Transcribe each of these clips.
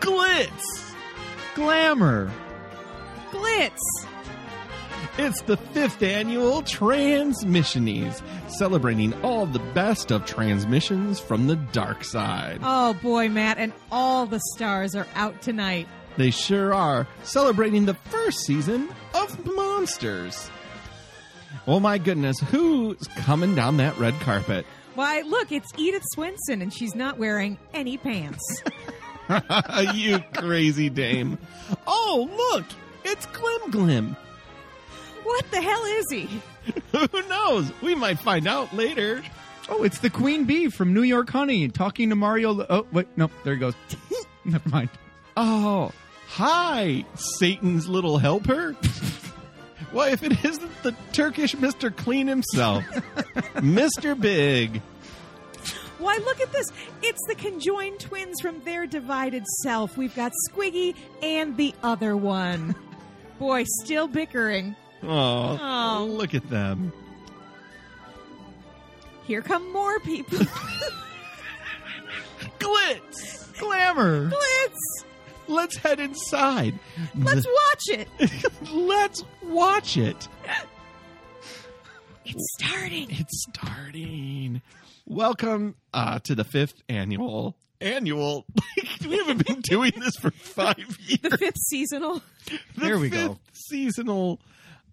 Glitz! Glamour. Glitz. It's the fifth annual Transmissionies, celebrating all the best of transmissions from the dark side. Oh boy, Matt, and all the stars are out tonight. They sure are, celebrating the first season of Monsters. Oh my goodness, who's coming down that red carpet? Why, look, it's Edith Swenson, and she's not wearing any pants. you crazy dame. Oh, look, it's Glim Glim. what the hell is he? Who knows? We might find out later. Oh, it's the Queen Bee from New York Honey talking to Mario. Oh, wait, no, there he goes. Never mind. Oh, hi, Satan's little helper. Why, if it isn't the Turkish Mr. Clean himself, Mr. Big. Why, look at this. It's the conjoined twins from their divided self. We've got Squiggy and the other one. Boy, still bickering. Oh, Oh. look at them. Here come more people. Glitz! Glamour. Glitz! Let's head inside. Let's watch it. Let's watch it. It's starting. It's starting. Welcome uh, to the fifth annual. Annual? we haven't been doing this for five years. The fifth seasonal. the There we go. fifth Seasonal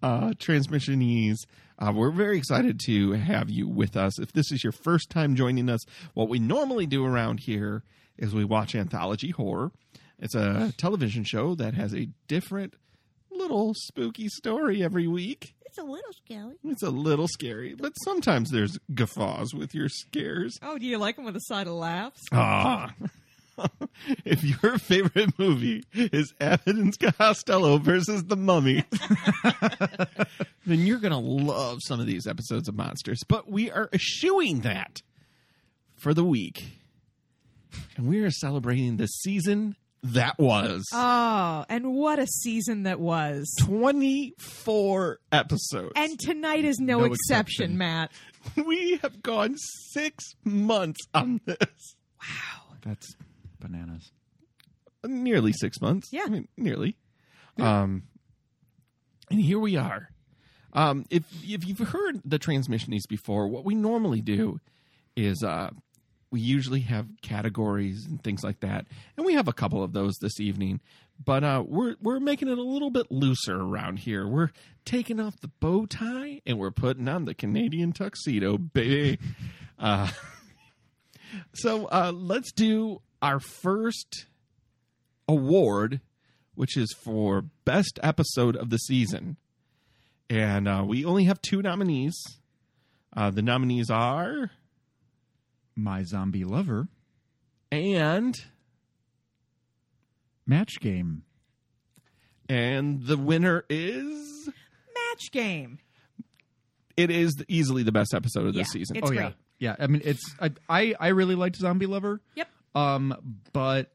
uh, transmissionese. Uh, we're very excited to have you with us. If this is your first time joining us, what we normally do around here is we watch anthology horror. It's a television show that has a different little spooky story every week. It's a little scary. It's a little scary, but sometimes there's guffaws with your scares. Oh, do you like them with a side of laughs? Ah. if your favorite movie is Abbott and Costello versus the Mummy, then you're going to love some of these episodes of Monsters. But we are eschewing that for the week. And we are celebrating the season that was. Oh, and what a season that was. 24 episodes. And tonight is no, No exception, exception. Matt. we have gone six months on this. Wow. That's bananas. nearly six months. Yeah. I mean, nearly. Um, and here we are. Um, if if you've heard the transmissionies before, what we normally do is uh, we usually have categories and things like that, and we have a couple of those this evening. But uh, we're we're making it a little bit looser around here. We're taking off the bow tie and we're putting on the Canadian tuxedo, baby. Uh, so uh, let's do our first award, which is for best episode of the season. And uh, we only have two nominees. Uh, the nominees are, My Zombie Lover. and Match Game. and the winner is. Match game. It is easily the best episode of Yeah, this season. it's oh, yeah. Yeah. I mean, it's. I, I, I really liked Zombie Lover. Yep. Um, but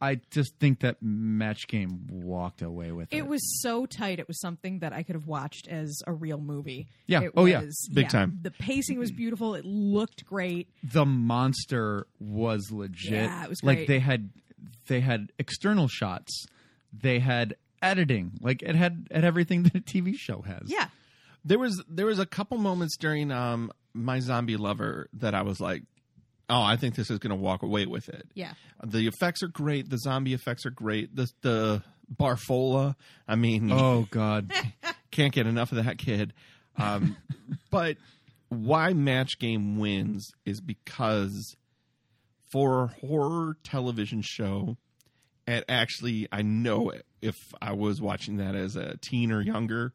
I just think that Match Game walked away with it. It was so tight. It was something that I could have watched as a real movie. Yeah. It Oh, yeah. was- Big time. The pacing was beautiful. It looked great. the monster was legit. Yeah, it was like they had they had external shots. They had editing. Like it had had everything that a TV show has. Yeah. There was there was a couple moments during um, my zombie lover that I was like, oh, I think this is going to walk away with it. Yeah. The effects are great. The zombie effects are great. The the Barfola, I mean, Oh God. can't get enough of that kid. Um, but why Match Game wins is because for a horror television show, and actually, I know if I was watching that as a teen or younger,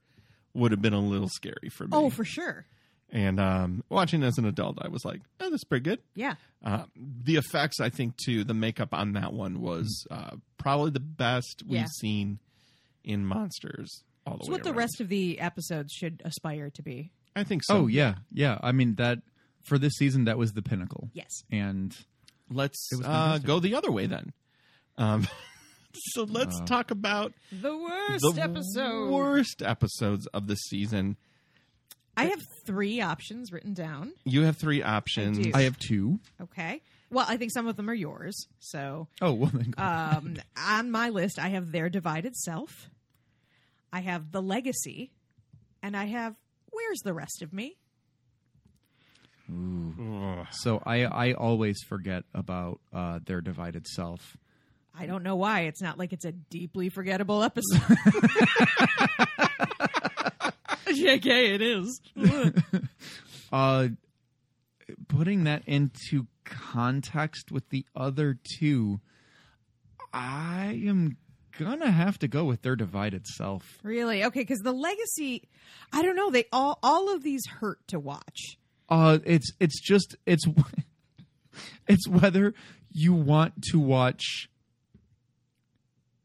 would have been a little scary for me. Oh, for sure. And um, watching as an adult, I was like, "Oh, that's pretty good." Yeah. Uh, the effects, I think, too, the makeup on that one was uh, probably the best we've Yeah. seen in monsters all the It's way. what the around. rest of the episodes should aspire to be. I think so. Oh yeah, yeah. I mean that for this season that was the pinnacle. Yes. And Let's It was uh, fantastic. go the other way then. Um, so let's talk about The worst the episode. worst episodes of the season. I have three options written down. You have three options. do. I have two. Okay. Well, I think some of them are yours. So Oh well, then go. um, on my list, I have Their Divided Self, I have The Legacy, and I have Where's the Rest of Me? so I I always forget about uh, their divided self. I don't know why. It's not like it's a deeply forgettable episode. JK, it is. Uh, putting that into context with the other two, I am gonna have to go with their divided self. really? Okay, because the legacy, I don't know. They all all of these hurt to watch. Uh, it's it's just it's it's whether you want to watch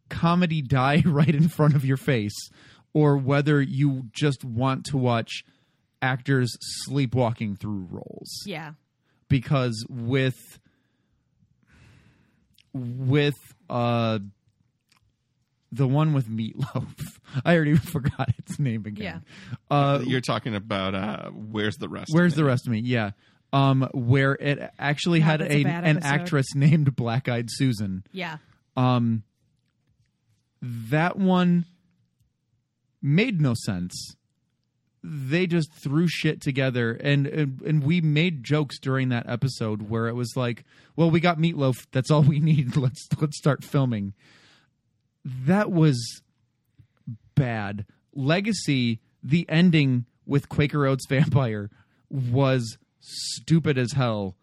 comedy die right in front of your face, or whether you just want to watch actors sleepwalking through roles. Yeah. because with with uh the one with meatloaf i already forgot its name again uh You're talking about uh, where's the rest? where's of the me? rest of me yeah um where it actually God, had a a, an actress named black eyed susan Yeah. um that one made no sense. They just threw shit together and, and and we made jokes during that episode where it was like well we got meatloaf. That's all we need. Let's let's start filming. That was bad. Legacy the ending with quaker oats vampire was stupid as hell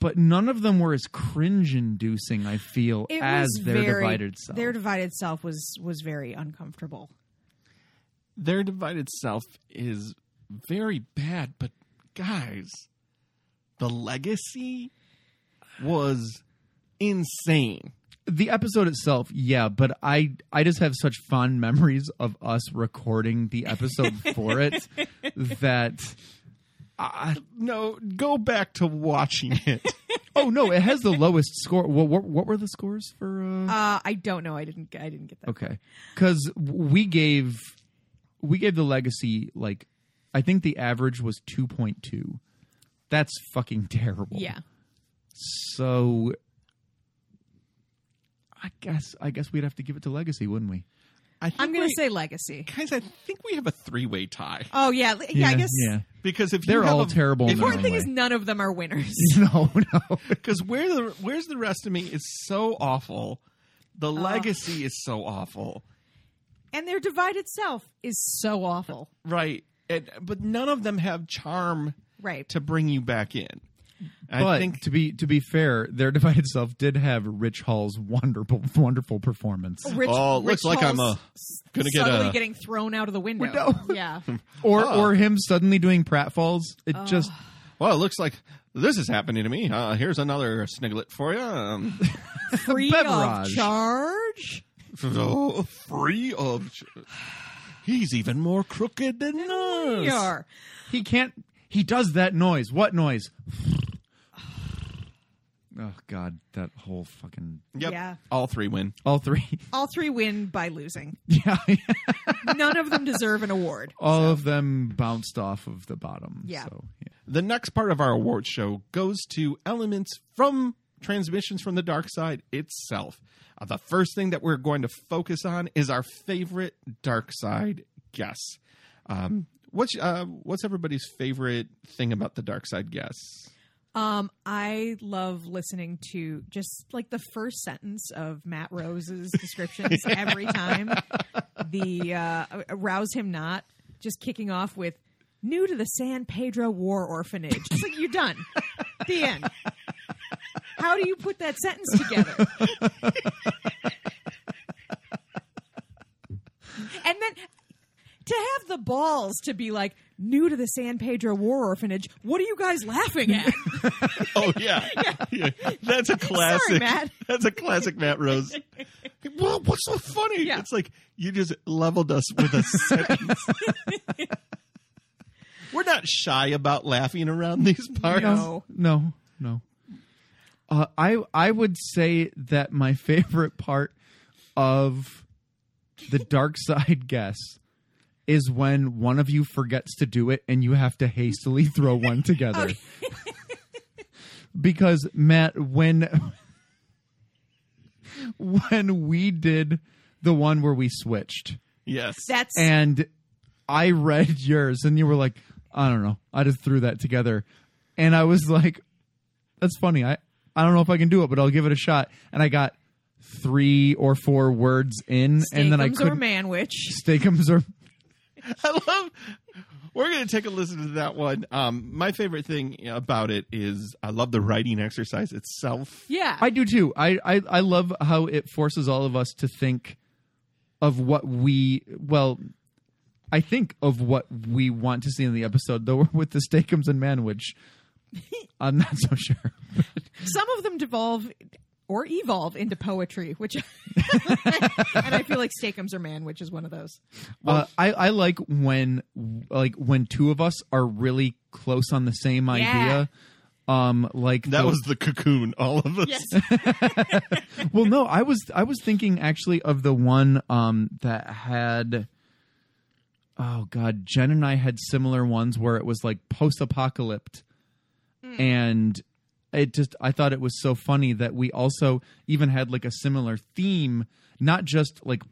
but none of them were as cringe inducing i feel It as their very, divided self Their divided self was was very uncomfortable. Their divided self is very bad, but guys, the legacy was insane. the episode itself, yeah, but I I just have such fond memories of us recording the episode for it that I, No, go back to watching it. oh no, it has the lowest score. What what, what were the scores for? Uh, Uh, I don't know. I didn't. I didn't get that. okay, because we gave we gave the legacy like I think the average was two point two. That's fucking terrible. Yeah. So I guess I guess we'd have to give it to legacy, wouldn't we? I think I'm going to say legacy. guys. I think we have a three-way tie Oh yeah, li- yeah. I guess yeah. because if you They're have all a- terrible if in you- their important own thing is none of them are winners. no, no. Because where the where's the rest of me is so awful. The legacy is so awful, and their divide itself is so awful. right? And, but none of them have charm Right. to bring you back in. I but think to be to be fair, their divided self did have Rich Hall's wonderful wonderful performance. Rich, Oh, looks Rich like I'm, Hall's uh, gonna get subtly a- getting thrown out of the window. Window. Yeah. Or Oh. or him suddenly doing pratfalls. It just well, it looks like this is happening to me. Uh, here's another sniglet for you. Um, Free of charge. so free of. ch- He's even more crooked than us. Yar. he can't he does that noise. What noise? Oh god, that whole fucking Yep. Yeah. All three win. all three. All three win by losing. yeah. None of them deserve an award. all of them bounced off of the bottom. Yeah. So, yeah. The next part of our award show goes to elements from transmissions from the dark side itself. Uh, the first thing that we're going to focus on is our favorite dark side guess. Um, what's uh, what's everybody's favorite thing about the dark side guess? Um, I love listening to just like the first sentence of Matt Rose's descriptions every time. The uh, rouse him not, just kicking off with new to the San Pedro War Orphanage. It's like you're done. the end. How do you put that sentence together? and then to have the balls to be like new to the San Pedro War Orphanage. What are you guys laughing at? Oh yeah, Yeah. that's a classic. Matt. That's a classic Matt Rose. well, what's so funny? Yeah. It's like you just leveled us with a sentence. We're not shy about laughing around these parts. No. No, no. Uh, I I would say that my favorite part of the dark side guess is when one of you forgets to do it and you have to hastily throw one together. because Matt, when when we did the one where we switched, Yes. That's and I read yours, and you were like, I don't know, I just threw that together, and I was like, that's funny. I I don't know if I can do it, but I'll give it a shot. And I got three or four words in, and then I Steakums or couldn't. Manwich. Steakums or I love. We're going to take a listen to that one. Um, my favorite thing about it is I love the writing exercise itself. Yeah. I do too. I, I I love how it forces all of us to think of what we well. I think of what we want to see in the episode, though. With the Steakums and Manwich, I'm not so sure. Some of them devolve or evolve into poetry, which and I feel like Steakums or Manwich is one of those. uh, I I like when like when two of us are really close on the same idea. Um, like That the- was the cocoon. All of us. Yes. well no i was i was thinking actually of the one um that had oh god jen and i had similar ones where it was like post-apocalypse and it just i thought it was so funny that we also even had like a similar theme not just like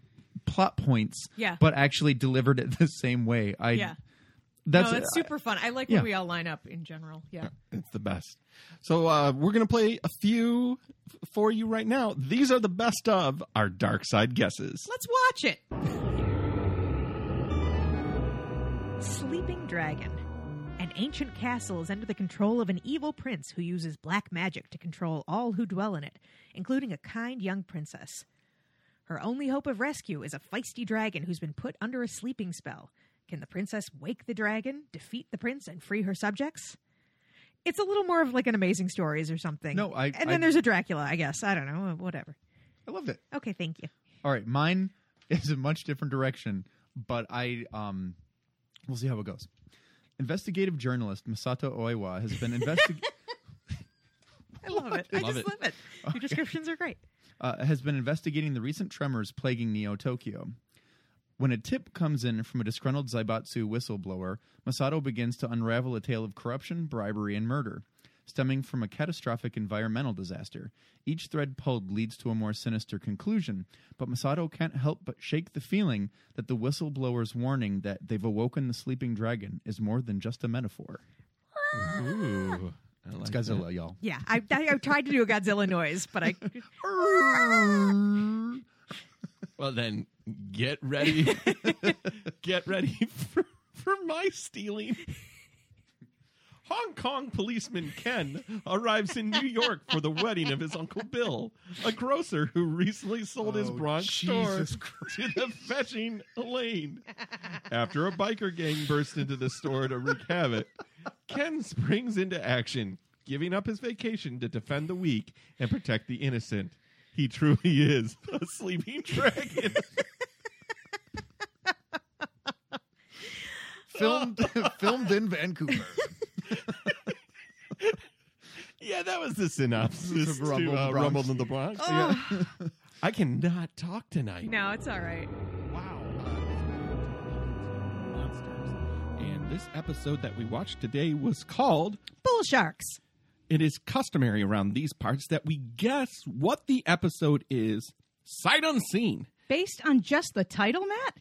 plot points Yeah. but actually delivered it the same way i Yeah. that's no, it's super fun. I like yeah. when we all line up in general. Yeah. It's the best. So uh, we're going to play a few f- for you right now. These are the best of our dark side guesses. Let's watch it. Sleeping Dragon. An ancient castle is under the control of an evil prince who uses black magic to control all who dwell in it, including a kind young princess. Her only hope of rescue is a feisty dragon who's been put under a sleeping spell. Can the princess wake the dragon, defeat the prince, and free her subjects? It's a little more of like an amazing stories or something. No, I- And then I- there's a Dracula, I guess. I don't know. Whatever. i loved it Okay, thank you. All right, mine is a much different direction, but I um we'll see how it goes. Investigative journalist Masato Oiwa has been investigating I love it. I Love just it. love it. Your descriptions are great. uh, has been investigating the recent tremors plaguing Neo Tokyo. When a tip comes in from a disgruntled Zaibatsu whistleblower, Masato begins to unravel a tale of corruption, bribery, and murder, stemming from a catastrophic environmental disaster. Each thread pulled leads to a more sinister conclusion, but Masato can't help but shake the feeling that the whistleblower's warning that they've awoken the sleeping dragon is more than just a metaphor. Ooh. Ah. I like It's Godzilla, y'all. Yeah, I, I, I tried to do a Godzilla noise, but I Well, then get ready. get ready for, for my stealing. Hong Kong policeman Ken arrives in New York for the wedding of his uncle Bill, a grocer who recently sold his Oh, Bronx Jesus store to the fetching Elaine. After a biker gang bursts into the store to wreak havoc, Ken springs into action, giving up his vacation to defend the weak and protect the innocent. He truly is a sleeping dragon. filmed filmed in Vancouver. Yeah, that was the synopsis Rumble in to the uh, Bronx. Rumble in the Bronx. Oh. I cannot talk tonight. no, it's all right. Wow. Monsters. And this episode that we watched today was called Bull sharks. It is customary around these parts that we guess what the episode is sight unseen. Based on just the title, Matt?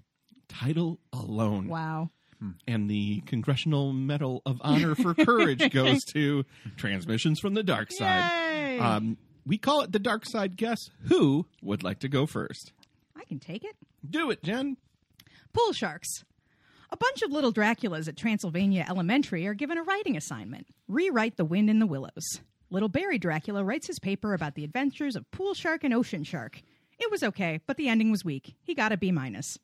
Title alone. Wow. And the Congressional Medal of Honor for Courage goes to Transmissions from the Dark Side. Um, we call it the Dark Side Guess. Who would like to go first? I can take it. Do it, Jen. Pool sharks. A bunch of little Draculas at Transylvania Elementary are given a writing assignment rewrite The Wind in the Willows. Little Barry Dracula writes his paper about the adventures of Pool Shark and Ocean Shark. It was okay, but the ending was weak. He got a B minus.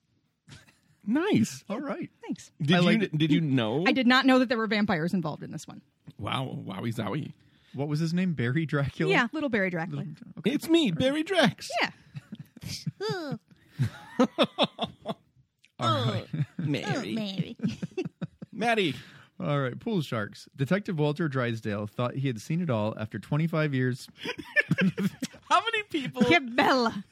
Nice. All right. Thanks. Did I you like- did you know? I did not know that there were vampires involved in this one. Wow, wowie zowie. What was his name? Barry Dracula. Yeah, little Barry Dracula. It's me, Barry Drex. Yeah. All right. Mary. Oh, Maddie. All right. Pool sharks. Detective Walter Drysdale thought he had seen it all after 25 years. How many people? Que bella.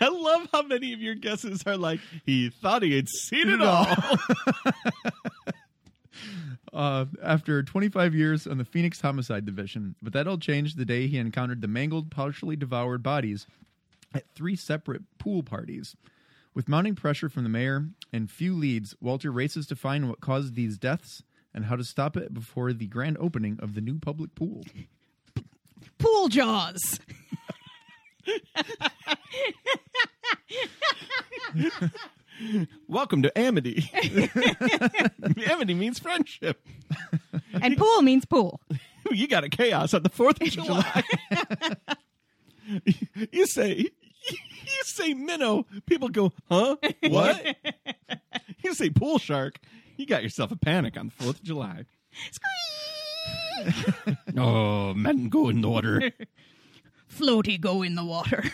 I love how many of your guesses are like he thought he had seen it all. uh, after 25 years on the Phoenix Homicide Division, but that all changed the day he encountered the mangled, partially devoured bodies at three separate pool parties. With mounting pressure from the mayor and few leads, Walter races to find what caused these deaths and how to stop it before the grand opening of the new public pool. Pool Jaws. Welcome to Amity. Amity means friendship. And pool means pool. You got a chaos on the Fourth of July. you say you say minnow, people go, huh? What? you say pool shark, you got yourself a panic on the Fourth of July. oh, men go in the water. Floaty go in the water.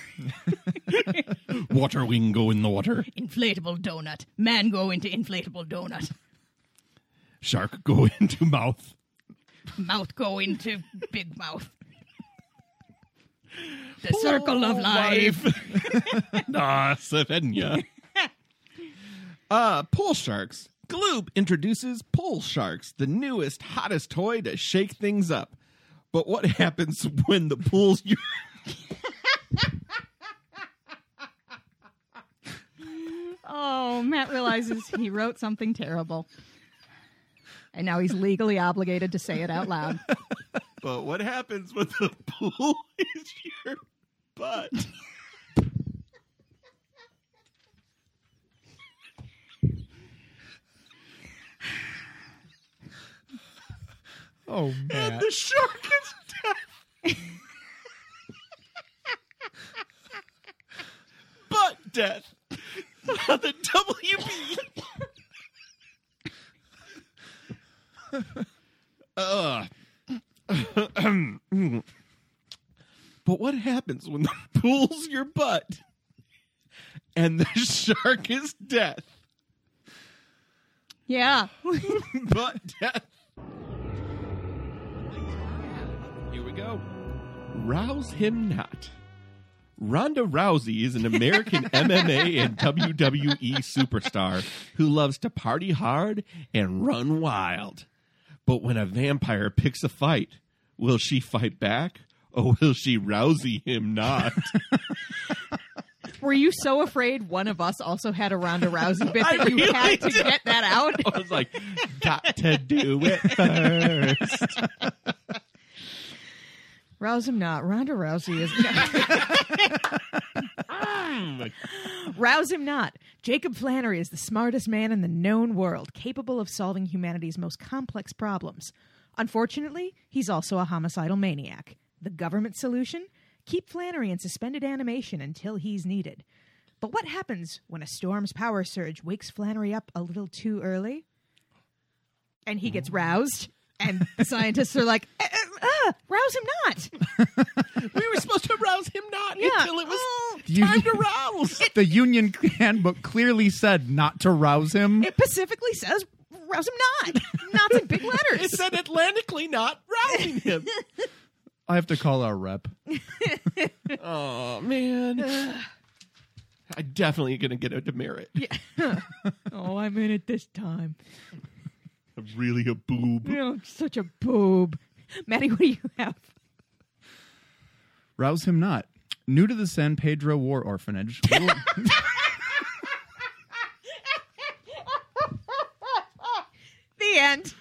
Water wing go in the water. Inflatable donut. Man go into inflatable donut. Shark go into mouth. Mouth go into big mouth. The circle of life. ah, Savenya. uh, pool sharks. Gloob introduces pool sharks, the newest, hottest toy to shake things up. But what happens when the pool's you? Oh, Matt realizes he wrote something terrible. And now he's legally obligated to say it out loud. but what happens when the pool is your butt? Oh, man. And man. the shark is death. butt death. On the WB. Ugh. but what happens when the pool's your butt and the shark is death? Yeah. Butt death. Go. Rouse him not. Ronda Rousey is an American MMA and WWE superstar who loves to party hard and run wild. But when a vampire picks a fight, will she fight back or will she Rousey him not? Were you so afraid one of us also had a Ronda Rousey bit that you really had to did. get that out? I was like, got to do it first. Rouse him not. Ronda Rousey is. Rouse him not. Jacob Flannery is the smartest man in the known world, capable of solving humanity's most complex problems. Unfortunately, he's also a homicidal maniac. The government solution? Keep Flannery in suspended animation until he's needed. But what happens when a storm's power surge wakes Flannery up a little too early? And he gets roused, and the scientists are like, "Uh, uh, uh, rouse him not. we were supposed to rouse him not Yeah. until it was Oh, time to rouse. The union handbook clearly said not to rouse him. It specifically says rouse him not. Not's in big letters. It letters. said Atlantically not rousing him. I have to call our rep. oh man. I definitely gonna get a demerit. oh, I'm in it this time. I'm really a boob. Oh, such a boob. Maddie, what do you have? Rouse him not. New to the San Pedro War Orphanage. Little, The end.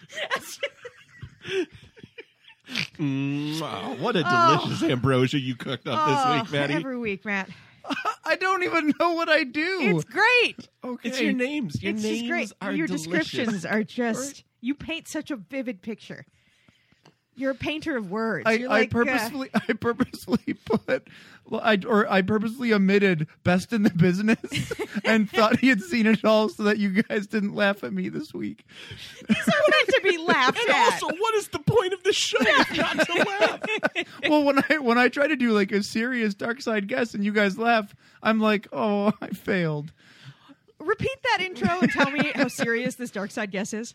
Mwah. What a delicious oh. ambrosia you cooked up this week, oh, Maddie. Oh, Every week, Matt. I don't even know what I do. It's great. okay. It's your names. Your it's names just great. are Your delicious. descriptions are just. You paint such a vivid picture. You're a painter of words. I, You're I like, uh, purposely I purposely put I or I purposely omitted best in the business and thought he had seen it all so that you guys didn't laugh at me this week. these are meant to be laughed And at. also, what is the point of the show if not to laugh? well, when I when I try to do like a serious dark side guess and you guys laugh, I'm like, oh, I failed. Repeat that intro and tell me how serious this dark side guess is.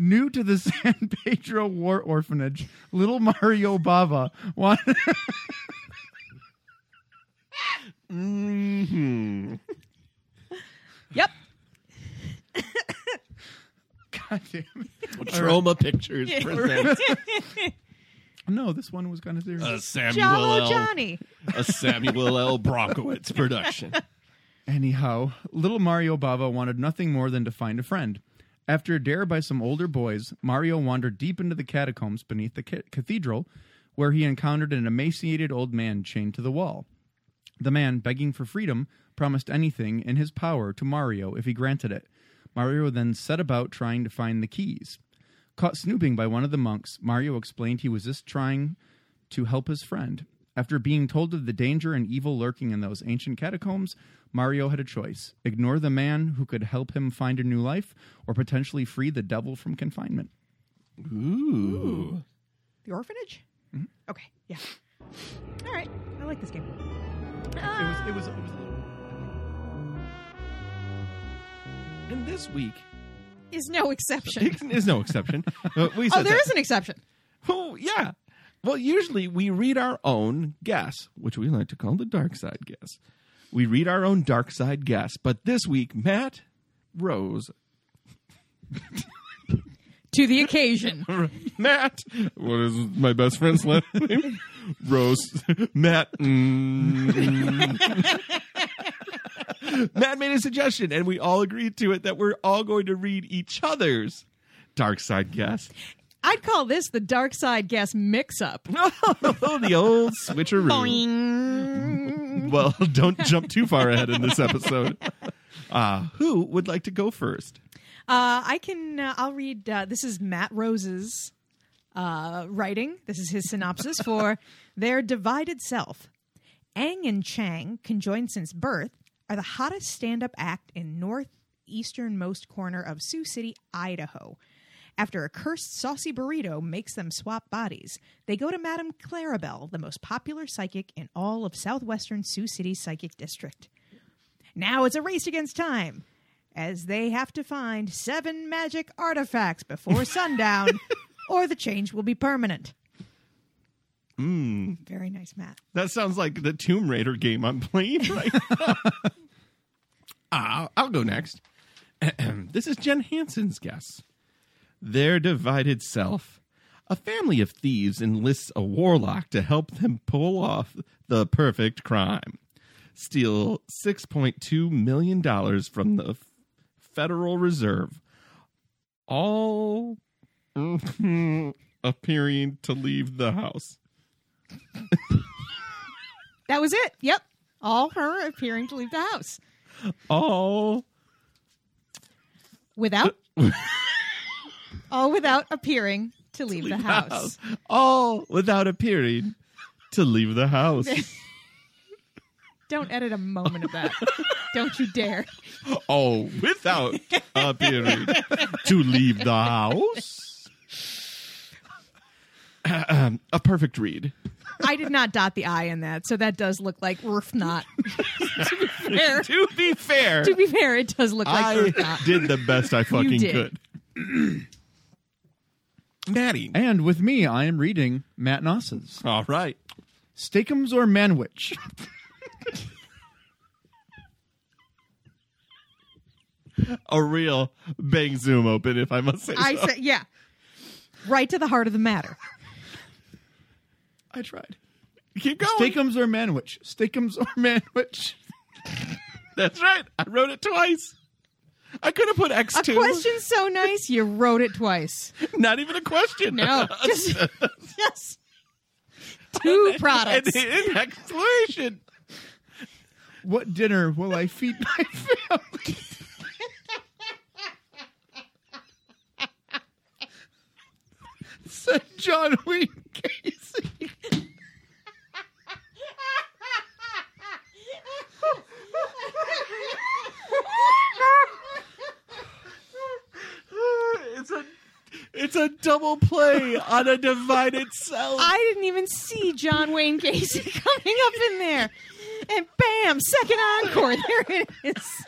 New, new to the San Pedro War Orphanage, little Mario Bava want, hmm Yep. God damn it. Trauma Pictures presents No, this one was kind of serious. a Samuel Jollo L. Johnny. a Samuel L. Brockowitz production. Anyhow, little Mario Bava wanted nothing more than to find a friend. After a dare by some older boys, Mario wandered deep into the catacombs beneath the ca- cathedral, where he encountered an emaciated old man chained to the wall. The man, begging for freedom, promised anything in his power to Mario if he granted it. Mario then set about trying to find the keys. Caught snooping by one of the monks, Mario explained he was just trying to help his friend. After being told of the danger and evil lurking in those ancient catacombs, Mario had a choice ignore the man who could help him find a new life, or potentially free the devil from confinement. Ooh. The orphanage? Mm-hmm. Okay, yeah. All right, I like this game. It was, it was, it was And this week Is no exception. is no exception. Uh, we oh, said there that. is an exception. Oh, yeah. Well, usually we read our own guess, which we like to call the dark side guess. We read our own dark side guess, but this week, Matt Rose, To the occasion. Matt, what is my best friend's last name? Rose, Matt. mm. Matt made a suggestion, and we all agreed to it that we're all going to read each other's dark side guess. I'd call this the dark side guess mix up. Oh, the old switcheroo. Well, don't jump too far ahead in this episode. Uh, who would like to go first? Uh, I can. Uh, I'll read. Uh, this is Matt Rose's uh, writing. This is his synopsis for their divided self. Ang and Chang, conjoined since birth, are the hottest stand-up act in northeasternmost corner of Sioux City, Idaho. After a cursed saucy burrito makes them swap bodies, they go to Madame Clarabelle, the most popular psychic in all of southwestern Sioux City Psychic District. Now it's a race against time, as they have to find seven magic artifacts before sundown, or the change will be permanent. Mm, Very nice, Matt. that sounds like the Tomb Raider game I'm playing right now. uh, I'll go next. this is Jen Hansen's guess. Their divided self. A family of thieves enlists a warlock to help them pull off the perfect crime. Steal $6.2 million from the Federal Reserve. All appearing to leave the house. That was it. Yep. All her appearing to leave the house. All Without all without appearing to leave the house. all without appearing to leave the house. Don't edit a moment of that. Don't you dare. all without appearing to leave the house. A perfect read. I did not dot the I in that, so that does look like Roof not. to be fair, To be fair, to be fair, it does look like I did the best I fucking could. Maddie. And with me, I am reading Matt Noss's All right. Steakums or Manwich. A real bang zoom open, if I must say I so. said, yeah, right to the heart of the matter. I tried. Keep going. Steakums or Manwich. Steakums or Manwich. That's right. I wrote it twice. I could have put X A two. A question so nice you wrote it twice. Not even a question. No, just just two products. An, an exclamation. What dinner will I feed my family? Said John Wayne Gacy. It's a it's a double play on a divided cell. I didn't even see John Wayne Gacy coming up in there. And bam, second encore. There it is.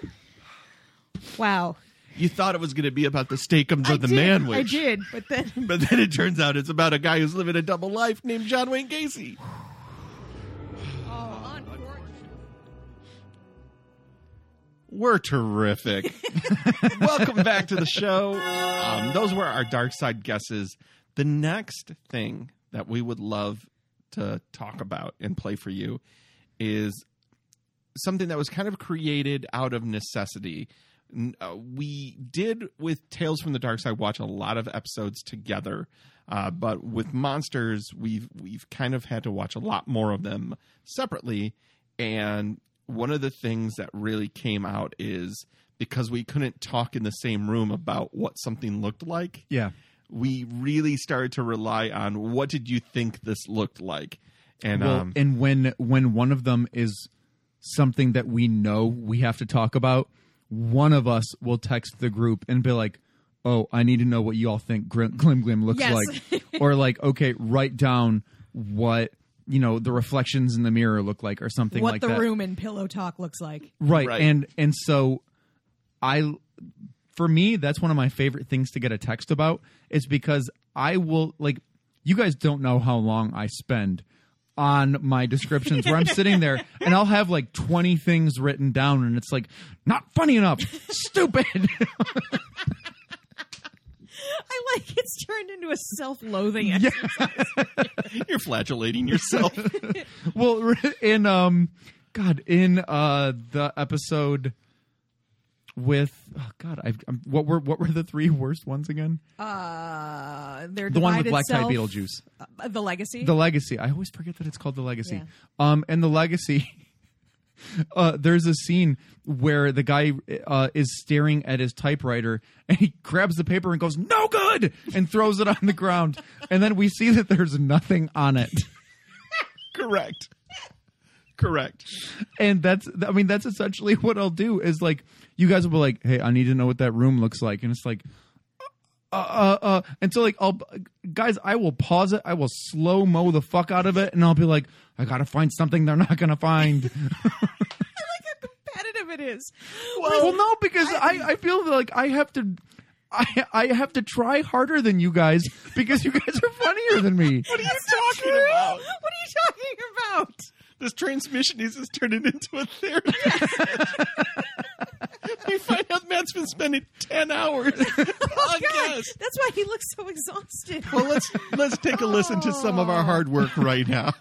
Wow. you thought it was going to be about the steakums I or the did, man I did, but then But then it turns out it's about a guy who's living a double life named John Wayne Gacy. We're terrific. Welcome back to the show. Um, those were our dark side guesses. The next thing that we would love to talk about and play for you is something that was kind of created out of necessity. Uh, we did with Tales from the Dark Side watch a lot of episodes together, uh, but with monsters, we've we've kind of had to watch a lot more of them separately. And one of the things that really came out is because we couldn't talk in the same room about what something looked like Yeah. we really started to rely on what did you think this looked like and Well, um and when when one of them is something that we know we have to talk about, one of us will text the group and be like, "Oh, I need to know what you all think Grim Glim Glim looks Yes. like," or like, "Okay, write down what." You know the reflections in the mirror look like, or something like that. what like the that. room in Pillow Talk looks like. right. Right. and and so i for me that's one of my favorite things to get a text about is because i will like you guys don't know how long i spend on my descriptions where i'm sitting there and i'll have like 20 things written down and it's like not funny enough stupid I like it's turned into a self-loathing. exercise. you're flagellating yourself well in um god in uh the episode with oh god I've, I'm, what were what were the three worst ones again Uh, they're the one with black tie beetlejuice uh, the legacy. the legacy i always forget that it's called the legacy Yeah. um and the legacy uh there's a scene where the guy uh is staring at his typewriter and he grabs the paper and goes no good! and throws it on the ground. And then we see that there's nothing on it. Correct. Correct. And that's i mean that's essentially what i'll do is like you guys will be like hey i need to know what that room looks like. And it's like uh, uh, uh, and so like I'll guys, I will pause it. I will slow mo the fuck out of it, and I'll be like, I gotta find something they're not gonna find. I like how competitive it is. well, no, because I, I feel like I have to. I, I have to try harder than you guys because you guys are funnier than me. what are you That's talking true. about What are you talking about? this transmission is just turning into a therapy you find out matt's been spending 10 hours oh, on God, guess. that's why he looks so exhausted. well let's let's take a listen to some of our hard work right now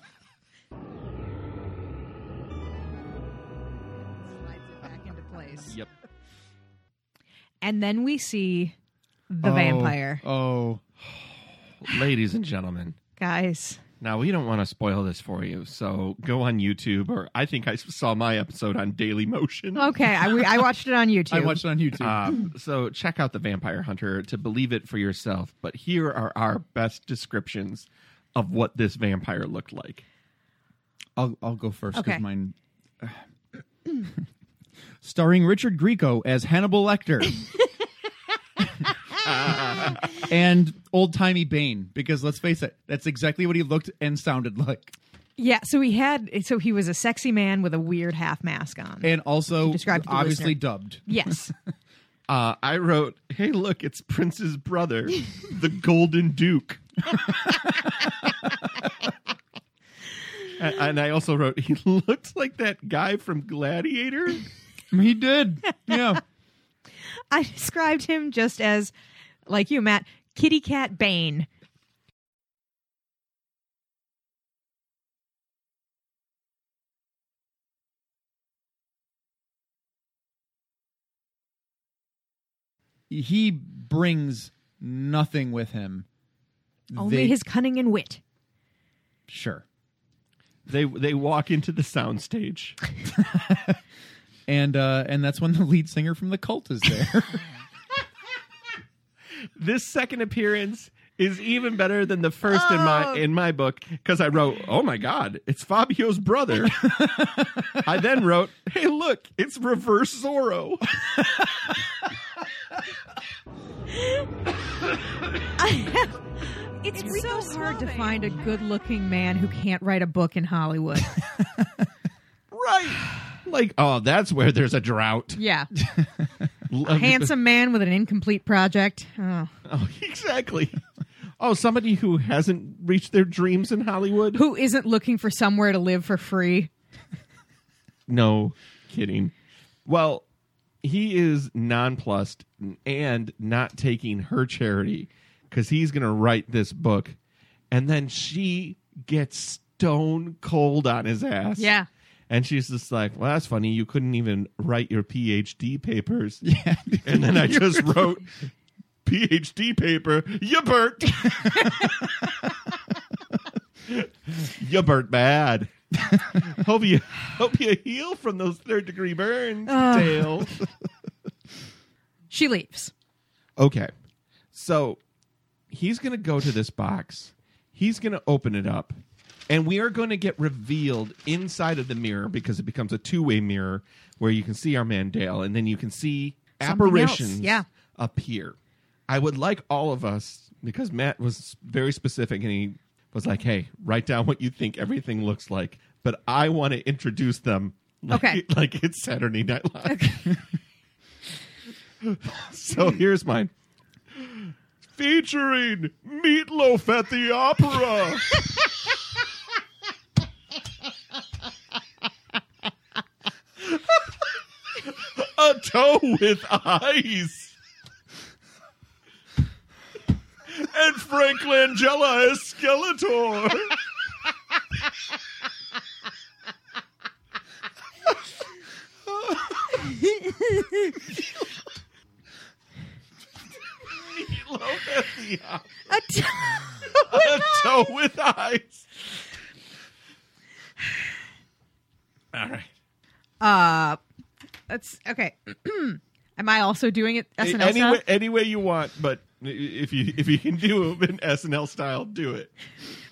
Slides it back into place. yep and then we see the Oh, vampire. Oh, ladies and gentlemen Guys, Now we don't want to spoil this for you, so go on YouTube, or I think I saw my episode on Daily Motion. okay, I, we, I watched it on YouTube. I watched it on YouTube. Um, so check out the Vampire Hunter to believe it for yourself. But here are our best descriptions of what this vampire looked like. I'll I'll go first because Okay. mine. Starring Richard Grieco as Hannibal Lecter. and old timey Bane, because let's face it, that's exactly what he looked and sounded like. Yeah, so he had so he was a sexy man with a weird half mask on. And also described obviously listener. dubbed. yes. Uh, I wrote, "Hey, look, it's Prince's brother, the Golden Duke." and, and I also wrote, "He looks like that guy from Gladiator." He did. Yeah. I described him just as like you, Matt, kitty cat Bane. he brings nothing with him. Only They- his cunning and wit. sure. They they walk into the soundstage. And uh and that's when the lead singer from the cult is there. this second appearance is even better than the first in my oh. in my book because I wrote, "Oh my God, it's Fabio's brother." I then wrote, "Hey, look, it's Reverse Zorro." It's, so hard to find a good-looking man who can't write a book in Hollywood. right? Like, oh, that's where there's a drought. yeah, Love a uh, handsome man with an incomplete project. Oh. Oh, exactly. Oh, somebody who hasn't reached their dreams in Hollywood? Who isn't looking for somewhere to live for free? No kidding. Well, he is nonplussed and not taking her charity because he's going to write this book, and then she gets stone cold on his ass. Yeah. And she's just like, "Well, that's funny. You couldn't even write your PhD papers." Yeah. And then I just wrote PhD paper. You burnt. you burnt bad. hope you hope you heal from those third degree burns, Dale. She leaves. Okay. So he's going to go to this box. He's going to open it up. And we are going to get revealed inside of the mirror because it becomes a two way mirror where you can see our man Dale and then you can see Something else, apparitions yeah. appear. I would like all of us, because Matt was very specific and he was like, hey, write down what you think everything looks like. But I want to introduce them like, Okay. like it's Saturday Night Live. so here's mine. Featuring Meatloaf at the Opera. A toe with eyes. And Frank Langella as Skeletor. Meatloaf at the Opera. A toe with eyes. All right. Uh, that's okay. Am I also doing it SNL any style? way, any way you want, but if you if you can do it in SNL style, do it.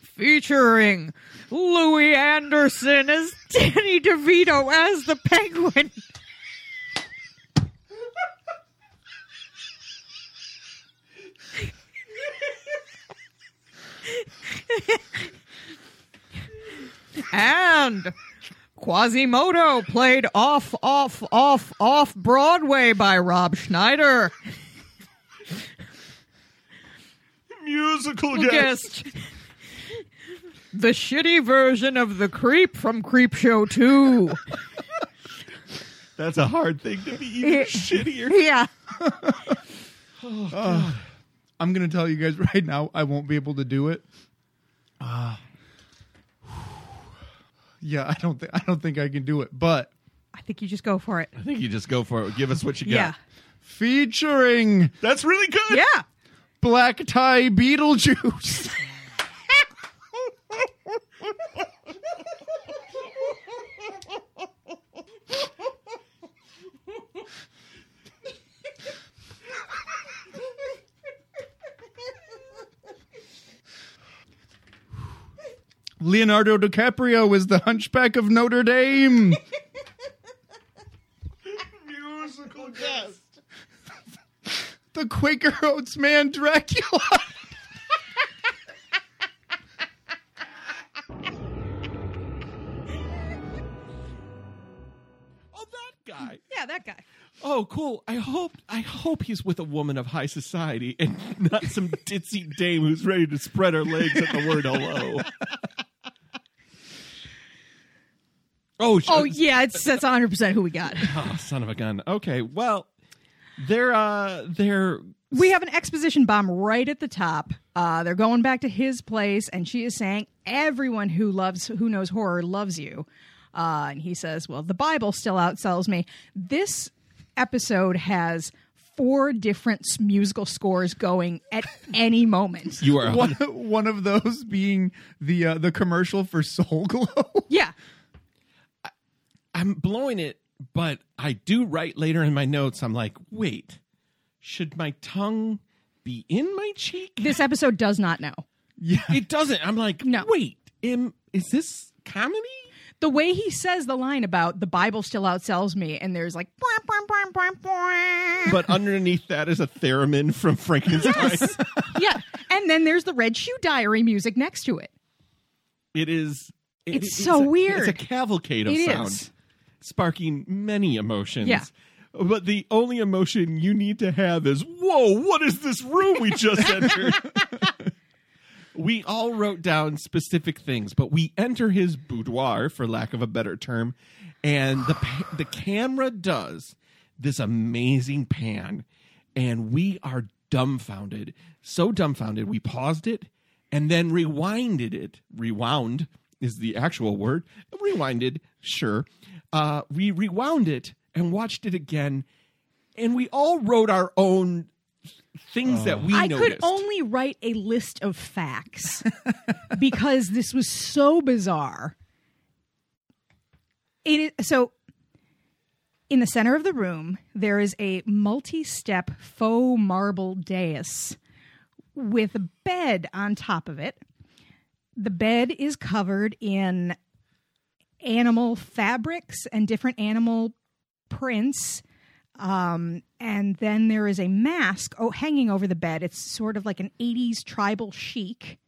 Featuring Louie Anderson as Danny DeVito as the Penguin. and Quasimodo played off, off, off, off Broadway by Rob Schneider. Musical guest. guest. The shitty version of the creep from Creep Show 2. That's a hard thing to be even Yeah. shittier. yeah. I'm gonna tell you guys right now, I won't be able to do it. Uh, yeah, I don't think I don't think I can do it. But I think you just go for it. I think you just go for it. Give us what you got. Yeah. featuring That's really good. Yeah. Black Tie Beetlejuice. Leonardo DiCaprio is the Hunchback of Notre Dame. Musical guest. the Quaker Oats man Dracula. Oh, that guy. Yeah, that guy. Oh, cool. I hope I hope he's with a woman of high society and not some ditzy dame who's ready to spread her legs at the word hello. Oh, sh- Oh, yeah, it's that's 100% who we got. oh, son of a gun. Okay, well, they're uh, they're We have an exposition bomb right at the top. Uh, they're going back to his place, and she is saying, "Everyone who loves, who knows horror, loves you." Uh, and he says, "Well, the Bible still outsells me." This episode has four different musical scores going at any moment. you are one, one of those being the uh, the commercial for Soul Glo. Yeah, I'm blowing it, but I do write later in my notes. I'm like, wait, should my tongue be in my cheek? this episode does not know. yeah, It doesn't. I'm like, No. wait, am, is this comedy? The way he says the line about the Bible still outsells me, and there's like. But underneath that is a theremin from Frankenstein. Yes. yeah, and then there's the Red Shoe Diary music next to it. It is. it- It's so a, weird. It's a cavalcade of It sound, is. Sparking many emotions. Yeah. But the only emotion you need to have is, "Whoa! What is this room we just entered?" we all wrote down specific things, but we enter his boudoir, for lack of a better term, and the pa- the camera does this amazing pan, and we are dumbfounded. So dumbfounded, we paused it and then rewinded it. Rewound is the actual word. Rewinded, sure. Uh, we rewound it and watched it again, and we all wrote our own things that we I noticed. could only write a list of facts because this was so bizarre. It is, so in the center of the room there is a multi-step faux marble dais with a bed on top of it. The bed is covered in animal fabrics and different animal prints. Um, and then there is a mask oh, hanging over the bed. It's sort of like an 80s tribal chic.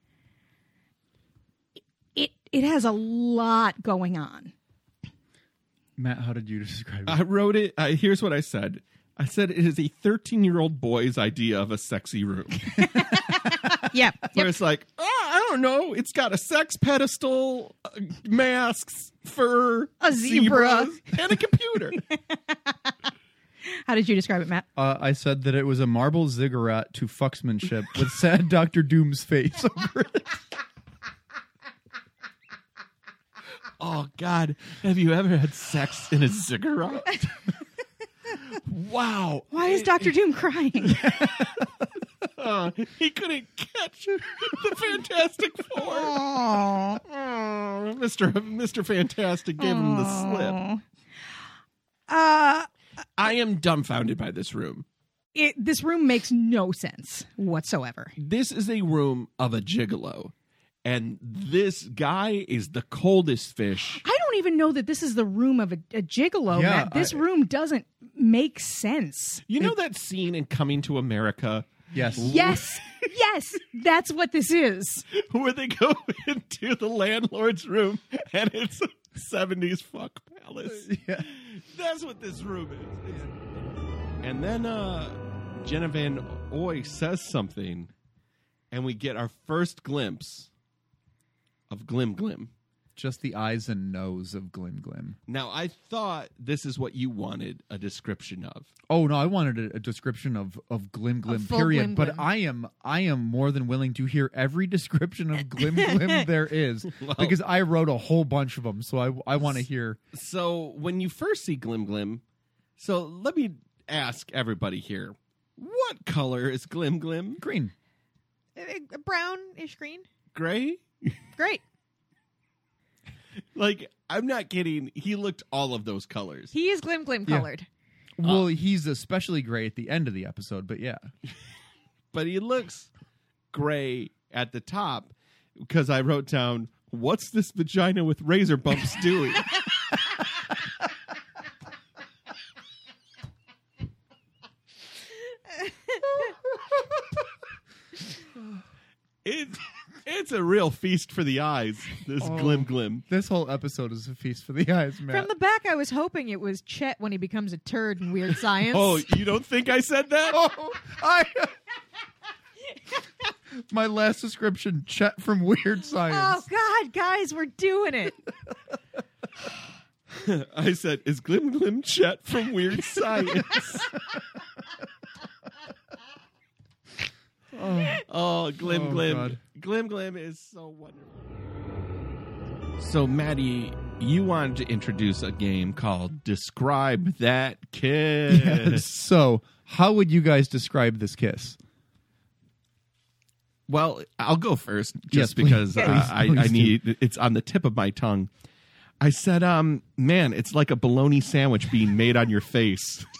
It it has a lot going on. Matt, how did you describe it? I wrote it. Uh, here's what I said. I said it is a 13 year old boy's idea of a sexy room. Yep. Where it's like, oh, I don't know. It's got a sex pedestal, uh, masks, fur, A zebra. zebras, and a computer. How did you describe it, Matt? Uh, I said that it was a marble ziggurat to fucksmanship with sad Doctor Doom's face over it. oh God, have you ever had sex in a ziggurat? wow. Why is Doctor Doom crying? Uh, he couldn't catch the Fantastic Four. Aw. Oh, Mr. Mr. Fantastic gave him the slip. Uh, I am dumbfounded by this room. it, this room makes no sense whatsoever. This is a room of a gigolo. And this guy is the coldest fish. I don't even know that this is the room of a, a gigolo. Yeah, Matt. This I- room doesn't make sense. You know that scene in Coming to America Yes. Yes, yes, that's what this is. where they go into the landlord's room and it's a 70s fuck palace? Yeah. That's what this room is. And then uh Jenna von Oy says something, and we get our first glimpse of Glim Glim. Just the eyes and nose of Glim Glim. Now, I thought this is what you wanted a description of. Oh no, I wanted a, a description of of Glim Glim full period, Glim but Glim. I am I am more than willing to hear every description of Glim Glim there is because I wrote a whole bunch of them, so I I want to hear. So, when you first see Glim Glim, so let me ask everybody here what color is Glim Glim? Green. Uh, Brownish green. Gray? Great. Like, I'm not kidding. He looked all of those colors. He is glim glim Yeah. colored. Well, he's especially gray at the end of the episode, but yeah. but he looks gray at the top because I wrote down, "What's this vagina with razor bumps doing?" it, it's a real feast for the eyes. This Oh. glim glim. This whole episode is a feast for the eyes, Matt. From the back, I was hoping it was Chet when he becomes a turd in Weird Science. Oh, you don't think I said that? oh, I. My last description, Chet from Weird Science. Oh, God, guys, we're doing it. I said, "Is Glim Glim Chet from Weird Science?" oh, Glim Oh, Glim, God. Glim Glim is so wonderful. So, Maddie, you wanted to introduce a game called Describe That Kiss. Yes. So, how would you guys describe this kiss? Well, I'll go first Yes, just please. because uh, Please, I, please I do. need it's on the tip of my tongue. I said, um, man, it's like a bologna sandwich being made on your face.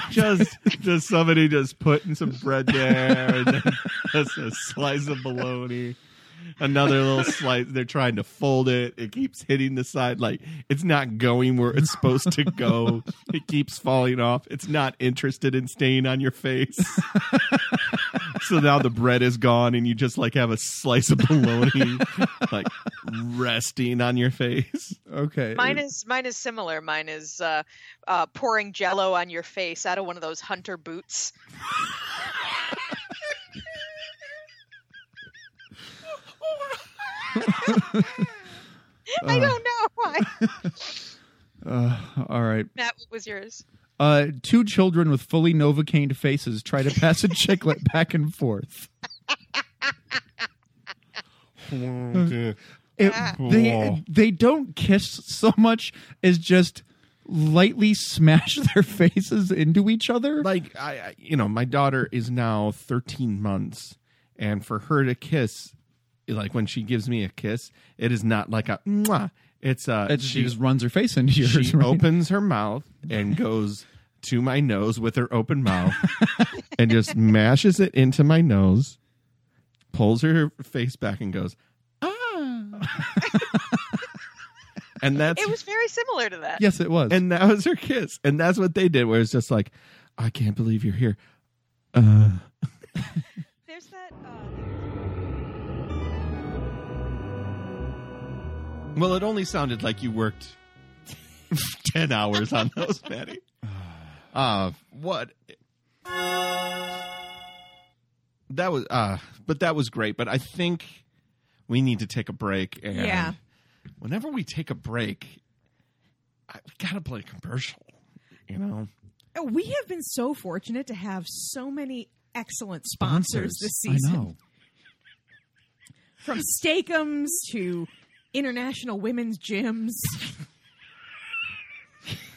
just just somebody just putting some bread there and just a slice of bologna. Another little slice. They're trying to fold it. It keeps hitting the side. Like it's not going where it's supposed to go. It keeps falling off. It's not interested in staying on your face so now the bread is gone and you just like have a slice of bologna like resting on your face Okay. Mine is mine is similar. Mine is uh, uh, pouring Jello on your face out of one of those hunter boots. I don't know why. Uh, all right. Matt, what was yours? Uh, two children with fully novocaine faces try to pass a chiclet back and forth. It, they they don't kiss so much as just lightly smash their faces into each other. like I, I you know my daughter is now 13 months and for her to kiss like when she gives me a kiss it is not like a Mwah. It's uh It's- she she, just runs her face into yours. she right? opens her mouth and goes to my nose with her open mouth and just mashes it into my nose pulls her face back and goes ah and that's It was very similar to that. Yes, it was. and that was her kiss and that's what they did where it's just like i can't believe you're here uh well it only sounded like you worked 10 hours on those patty uh what that was uh but that was great but i think we need to take a break and Yeah. whenever we take a break I, we gotta play a commercial you know Oh, We have been so fortunate to have so many excellent sponsors, this season. I know. From Steakums to International Women's Gyms.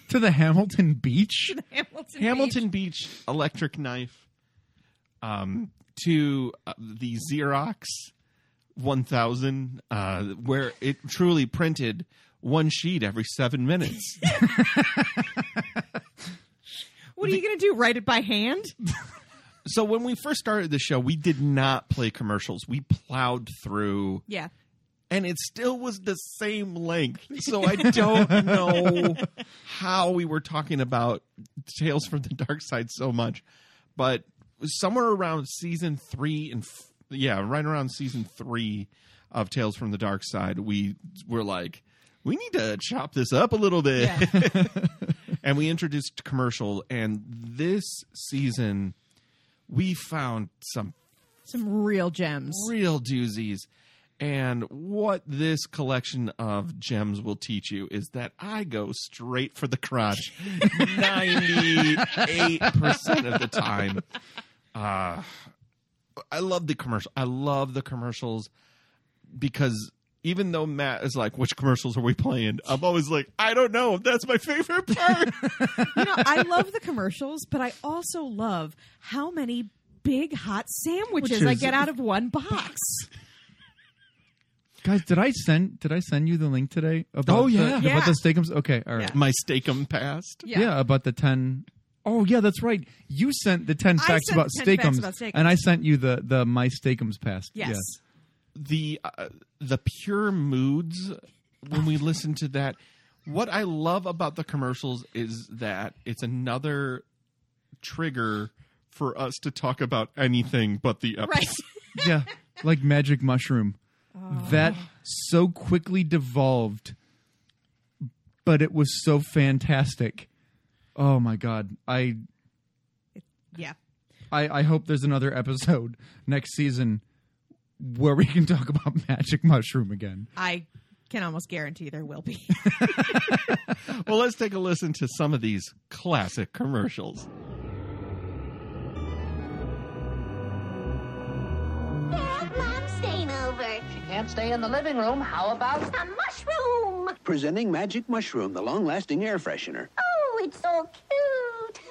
To the Hamilton Beach. Hamilton. hamilton beach, electric knife um to uh, the xerox 1000 uh where it truly printed one sheet every seven minutes What are you going to do? Write it by hand? so when we first started the show we did not play commercials we plowed through Yeah. And it still was the same length so i don't know how we were talking about tales from the dark side so much but somewhere around season three and f- yeah right around season three of tales from the dark side we were like we need to chop this up a little bit Yeah. and we introduced commercial and this season we found some Some real gems. real doozies. And what this collection of gems will teach you is that I go straight for the crotch 98% of the time. Uh, I love the commercial. I love the commercials because even though Matt is like, which commercials are we playing? I'm always like, I don't know. That's my favorite part. You know, I love the commercials, but I also love how many big hot sandwiches I get out of one box. Guys, did I send did I send you the link today about Oh, yeah. the, Yeah. about the steakums? Okay, all right. Yeah. my steakum past. Yeah. about the 10 Oh yeah, that's right. You sent the 10 I facts sent about 10 facts steakums, about Steakums. and I sent you the the my steakums past. Yes. the uh, the pure moods when we listen to that what i love about the commercials is that it's another trigger for us to talk about anything but the episode Right. yeah, like magic mushroom. That so quickly devolved, but it was so fantastic. Oh my god, I Yeah. I, I hope there's another episode next season where we can talk about magic mushroom again. I can almost guarantee there will be. well let's take a listen to some of these classic commercials can't stay in the living room. How about A mushroom. Presenting Magic Mushroom, the long lasting air freshener. Oh, it's so cute.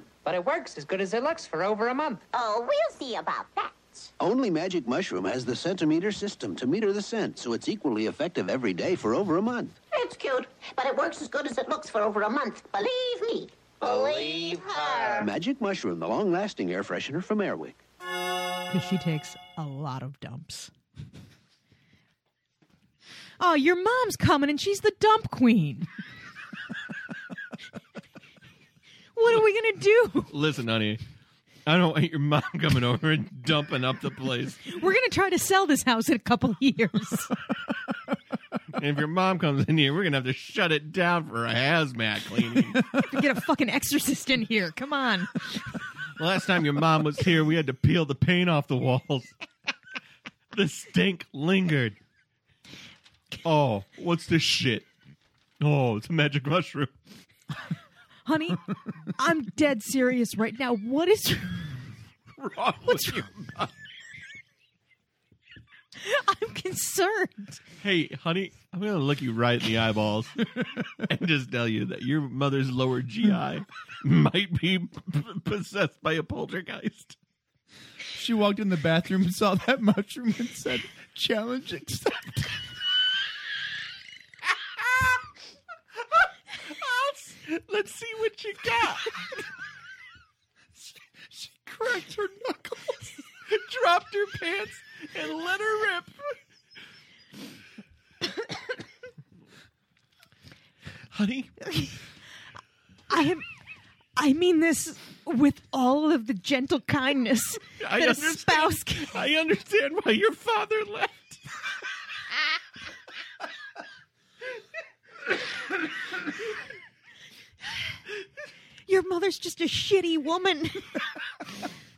But it works as good as it looks for over a month. oh, we'll see about that. Only Magic Mushroom has the centimeter system to meter the scent, so it's equally effective every day for over a month. It's cute, but it works as good as it looks for over a month. Believe me. Believe her. Magic Mushroom, the long lasting air freshener from Airwick. Because she takes a lot of dumps. Oh, your mom's coming and she's the dump queen. what are we going to do? listen honey i don't want your mom coming over and dumping up the place We're going to try to sell this house in a couple years. and if your mom comes in here we're gonna have to shut it down for a hazmat cleaning Get a fucking exorcist in here. Come on. Last time your mom was here, we had to peel the paint off the walls. the stink lingered. Oh, what's this shit? Oh, it's a magic mushroom. Honey, I'm dead serious right now. What is Wrong with you? I'm concerned. Hey, honey, I'm gonna look you right in the eyeballs and just tell you that your mother's lower GI might be p- possessed by a poltergeist. She walked in the bathroom and saw that mushroom and said, "Challenge accepted." Let's see what you got. She cracked her knuckles. Dropped her pants and let her rip. honey, I am. I mean this with all of the gentle kindness I that a understand. spouse can. I understand why your father left. Your mother's just a shitty woman.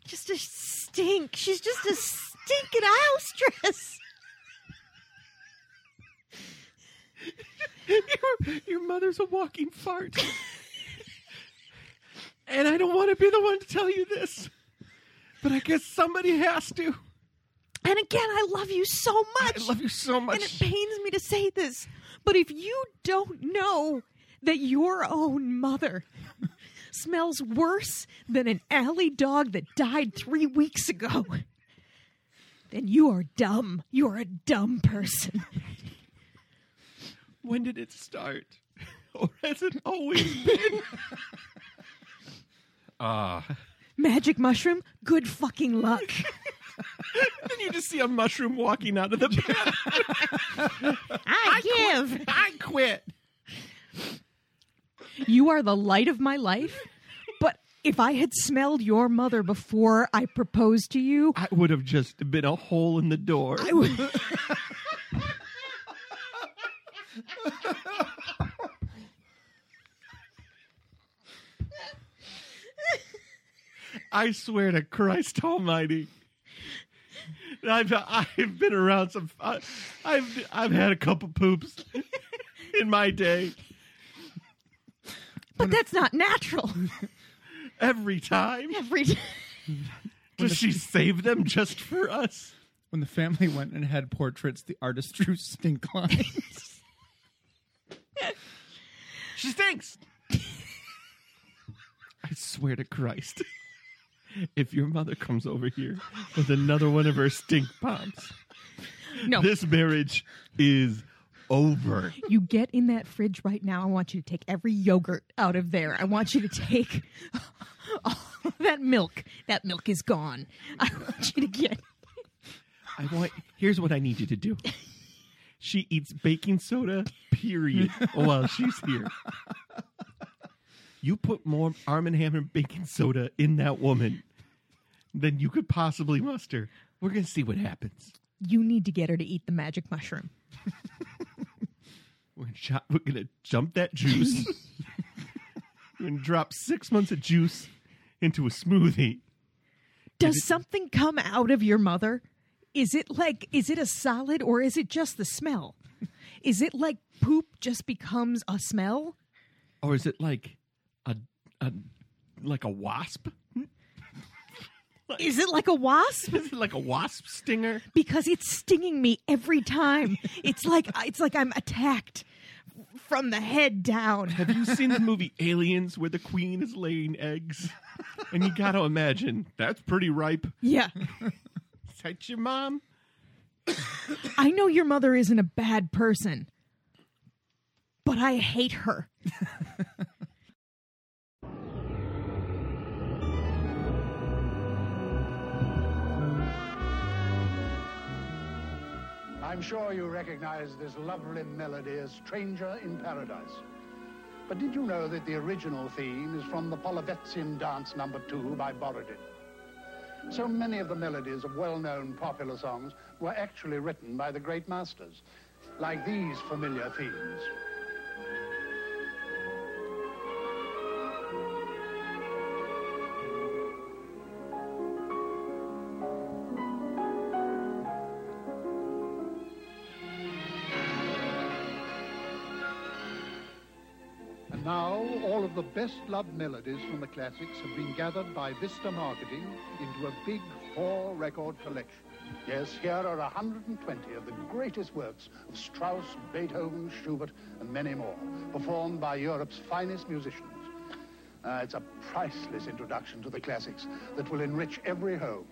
just a stink. She's just a stinking house dress. your, your mother's a walking fart. And I don't want to be the one to tell you this, but I guess somebody has to. And again, I love you so much. I love you so much. and it pains me to say this, but if you don't know that your own mother smells worse than an alley dog that died three weeks ago, then you are dumb. You're a dumb person. when did it start? Or has it always been? Ah. Magic mushroom, good fucking luck. then you just see a mushroom walking out of the bed. I give. I quit. You are the light of my life. But if I had smelled your mother before I proposed to you, I would have just been a hole in the door. I would. I swear to Christ Almighty. I've I've been around some. I- I've I've had a couple poops in my day. But that's not natural. Every time, Every time. does she save them just for us? When the family went and had portraits, the artist drew stink lines. She stinks. I swear to Christ, if your mother comes over here with another one of her stink bombs, no. this marriage is over. You get in that fridge right now. I want you to take every yogurt out of there. I want you to take all that milk. That milk is gone. I want you to get. I want. Here's what I need you to do. She eats baking soda, period, while she's here. You put more Arm and Hammer baking soda in that woman than you could possibly muster. We're gonna see what happens. You need to get her to eat the magic mushroom. We're gonna, chop, we're gonna jump that juice. we're gonna drop six months of juice into a smoothie. Does something come out of your mother? Is it like, is it a solid or is it just the smell? Is it like poop just becomes a smell? Or is it like a, a like a wasp? Is it like a wasp? Is it like a wasp stinger? Because it's stinging me every time. It's like it's like I'm attacked from the head down. Have you seen the movie Aliens where the queen is laying eggs? And you gotta imagine that's pretty ripe. Yeah. Is that your mom? I know your mother isn't a bad person, but I hate her. I'm sure you recognize this lovely melody as Stranger in Paradise. But did you know that the original theme is from the Polovtsian Dance Number 2 by Borodin? So many of the melodies of well-known popular songs were actually written by the great masters, like these familiar themes. The best loved melodies from the classics have been gathered by Vista Marketing into a big four record collection. Yes, here are 120 of the greatest works of Strauss, Beethoven, Schubert, and many more, performed by Europe's finest musicians. Uh, it's a priceless introduction to the classics that will enrich every home.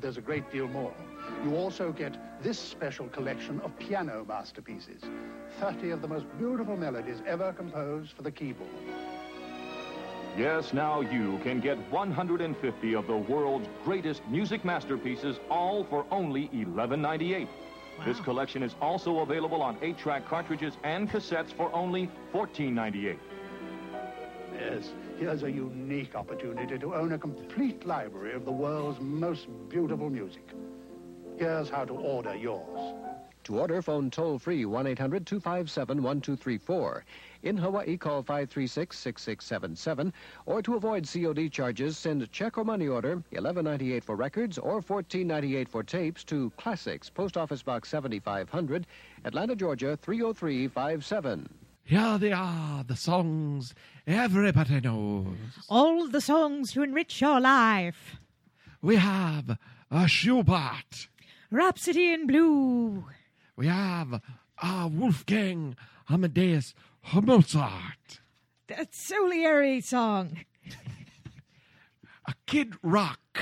But there's a great deal more. You also get this special collection of piano masterpieces, 30 of the most beautiful melodies ever composed for the keyboard. Yes, now you can get 150 of the world's greatest music masterpieces, all for only $11.98. This collection is also available on 8-track cartridges and cassettes for only $14.98. Yes, here's a unique opportunity to own a complete library of the world's most beautiful music. Here's how to order yours. To order, phone toll free 1 800 257 1234. In Hawaii, call 536 6677. Or to avoid COD charges, send check or money order 1198 for records or 1498 for tapes to Classics, Post Office Box 7500, Atlanta, Georgia 30357. Here they are, the songs everybody knows. All the songs to enrich your life. We have a Schubert. Rhapsody in Blue. We have a Wolfgang Amadeus Mozart. That Salieri song. A Kid Rock.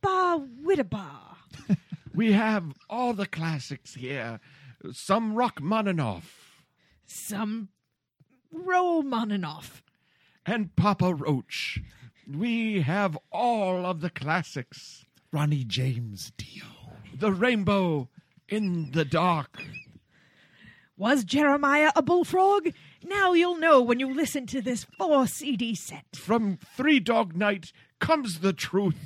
Ba Widaba. We have all the classics here. Some Rachmaninoff Some Romaninoff. and Papa Roach. We have all of the classics. Ronnie James Dio. The Rainbow in the Dark. Was Jeremiah a bullfrog? Now you'll know when you listen to this four CD set. From Three Dog Night comes the truth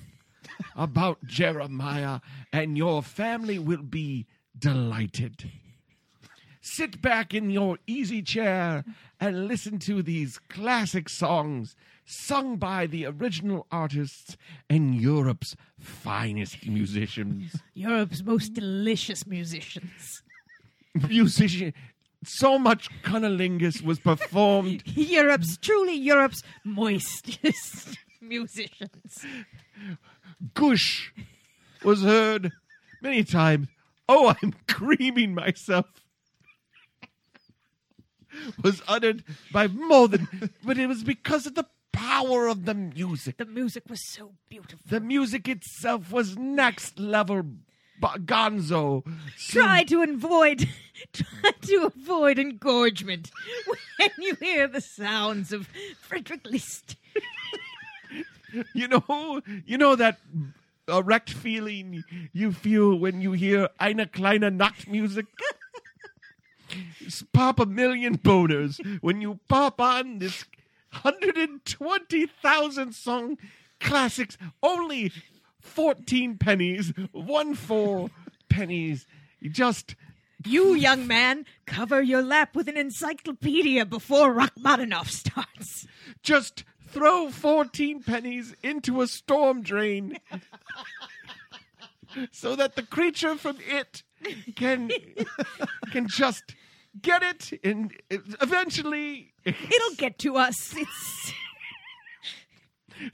about Jeremiah, and your family will be delighted. Sit back in your easy chair and listen to these classic songs sung by the original artists and Europe's finest musicians. Europe's most delicious musicians. Musician. So much cunnilingus was performed. Europe's truly Europe's moistest musicians. Gush was heard many times. Oh, I'm creaming myself. Was uttered by more than, but it was because of the power of the music. The music was so beautiful. The music itself was next level b- gonzo. Try to avoid try to avoid engorgement when you hear the sounds of Frederick Liszt. You know, you know that erect feeling you feel when you hear Eine kleine Nachtmusik? Pop a million boners when you pop on this 120,000 song classics, only 14 pennies, one four pennies. You just You, young man, cover your lap with an encyclopedia before Rachmaninoff starts. just throw 14 pennies into a storm drain so that the creature from it can can just get it and eventually It'll get to us. It's.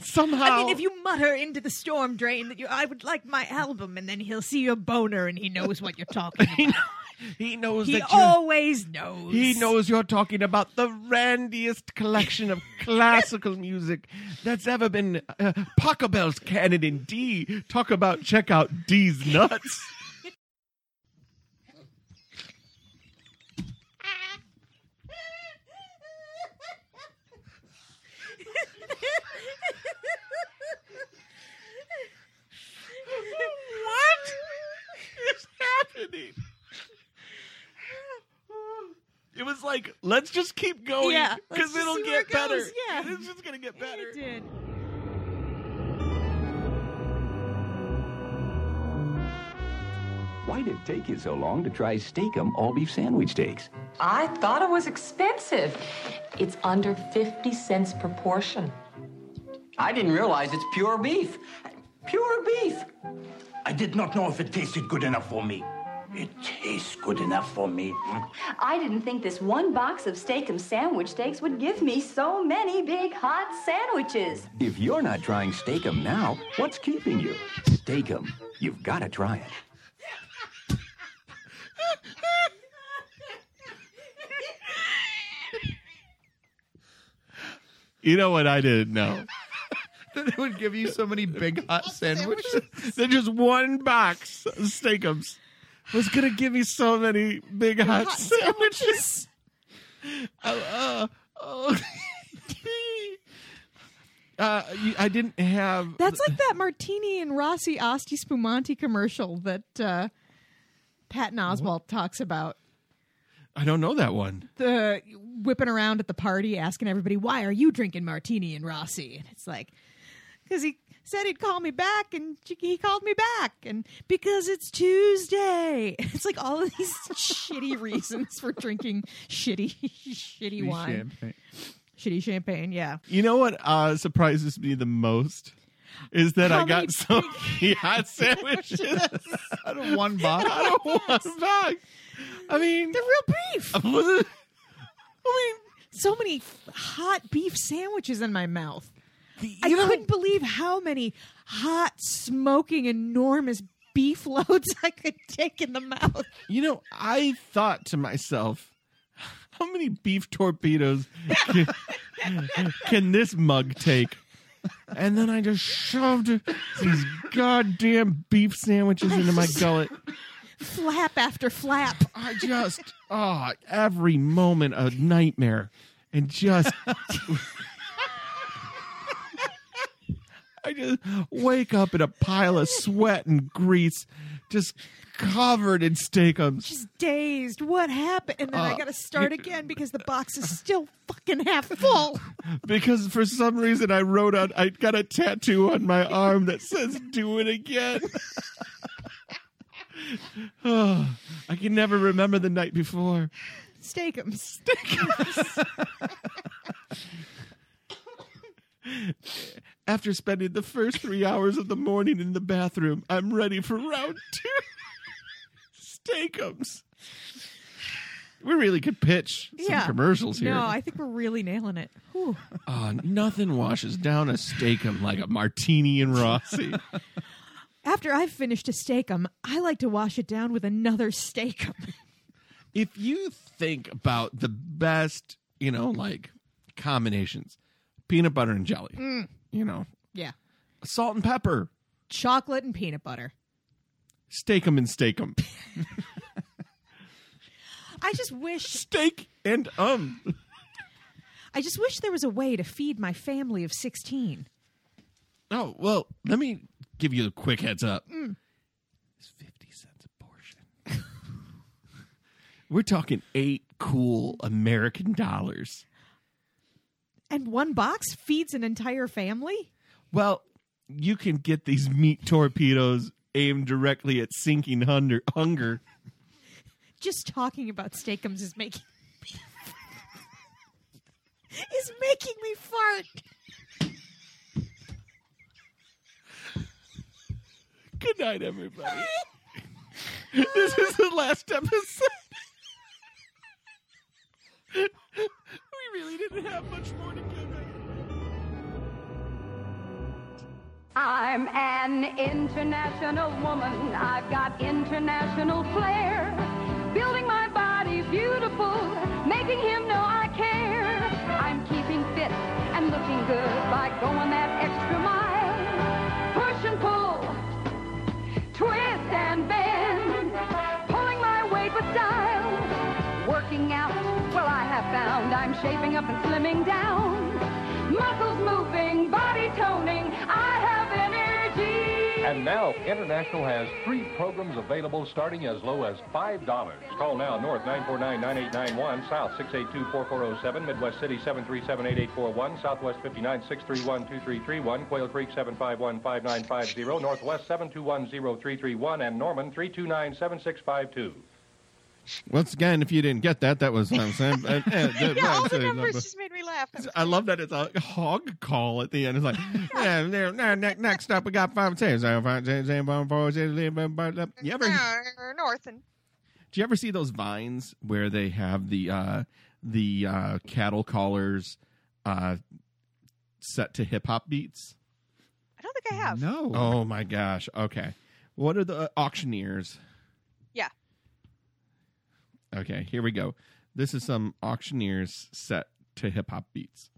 somehow I mean, if you mutter into the storm drain that you, I would like my album, and then he'll see your boner, and he knows what you're talking about. he knows he that always knows. He knows you're talking about the randiest collection of classical music that's ever been. Uh, Pachelbel's Canon in D. Talk about check out D's nuts. what is happening? It was like, let's just keep going Yeah, let's because just it'll see where get it better. goes, yeah. it's just gonna get better. It did. Why did it take you so long to try Steakum all beef sandwich steaks? I thought it was expensive. It's under 50 cents per portion. I didn't realize it's pure beef. Pure beef. I did not know if it tasted good enough for me. It tastes good enough for me. I didn't think this one box of Steakum sandwich steaks would give me so many big hot sandwiches. If you're not trying Steakum now, what's keeping you? Steakum. You've got to try it. You know what I didn't know? that it would give you so many big hot sandwiches. that just one box of Steakums was gonna give me so many big hot, sandwiches. Uh, uh, oh. Uh, I didn't have. That's like that Martini and Rossi Asti Spumante commercial that uh, Patton Oswalt talks about. I don't know that one. The whipping around at the party asking everybody, why are you drinking Martini and Rossi? And it's like, because he said he'd call me back and he called me back. And because it's Tuesday. It's like all of these shitty reasons for drinking shitty, shitty wine. Champagne. Shitty champagne, yeah. You know what uh, surprises me the most is that How I got many so many hot sandwiches out of one box. out of one box. I mean, They're real beef. I mean, so many hot beef sandwiches in my mouth. I couldn't believe how many hot, smoking, enormous beef loads I could take in the mouth. You know, I thought to myself, how many beef torpedoes can, can this mug take? And then I just shoved these goddamn beef sandwiches into my gullet. Flap after flap. I just, oh, every moment a nightmare. And just, I just wake up in a pile of sweat and grease, just covered in steakums. Just dazed. What happened? And then I Uh, got to start again because the box is still fucking half full. because for some reason I wrote on I got a tattoo on my arm that says do it again. oh, I can never remember the night before. Steakums. Steakums. After spending the first three hours of the morning in the bathroom, I'm ready for round two. Steakums. We really could pitch some yeah. commercials here. No, I think we're really nailing it. Whew. Oh, nothing washes down a steakum like a martini and Rossi. After I've finished a steakum, I like to wash it down with another steakum. if you think about the best, you know, like combinations, peanut butter and jelly, Mm. You know, Yeah. salt and pepper, Chocolate and peanut butter. steakum and steakum, I just wish steak and um. I just wish there was a way to feed my family of 16. Oh well, let me give you a quick heads up. Mm. It's fifty cents a portion. We're talking eight cool American dollars. And one box feeds an entire family? Well, you can get these meat torpedoes aimed directly at sinking hunger. hunger. Just talking about steakums is making me is making me fart. Good night, everybody. this is the last episode. We really didn't have much more to give. I'm an international woman. I've got international flair. Building my body beautiful, making him know I care. I'm keeping fit and looking good by going that extra mile. Push and pull, twist and bend, I found I'm shaping up and slimming down. Muscles moving, body toning, I have energy. And now, International has three programs available starting as low as $5. Call now North 949-9891, South 682-4407, Midwest City 737-8841, Southwest 59-631-2331, Quail Creek 751-5950, Northwest 721-0331, and Norman 329-7652. Once again, if you didn't get that, that was what I'm saying. Uh, uh, yeah, all the uh, numbers just made me laugh. I love that it's a hog call at the end. It's like, yeah, there, there, ne- next up we got five ten. zero, five, ten, zero, one, four, zero, zero, one, one, one. You ever Uh, North and Do you ever see those vines where they have the uh, the uh, cattle callers uh, set to hip hop beats? I don't think I have. No. Oh my gosh. Okay. What are the auctioneers? Okay, here we go. This is some auctioneers set to hip hop beats.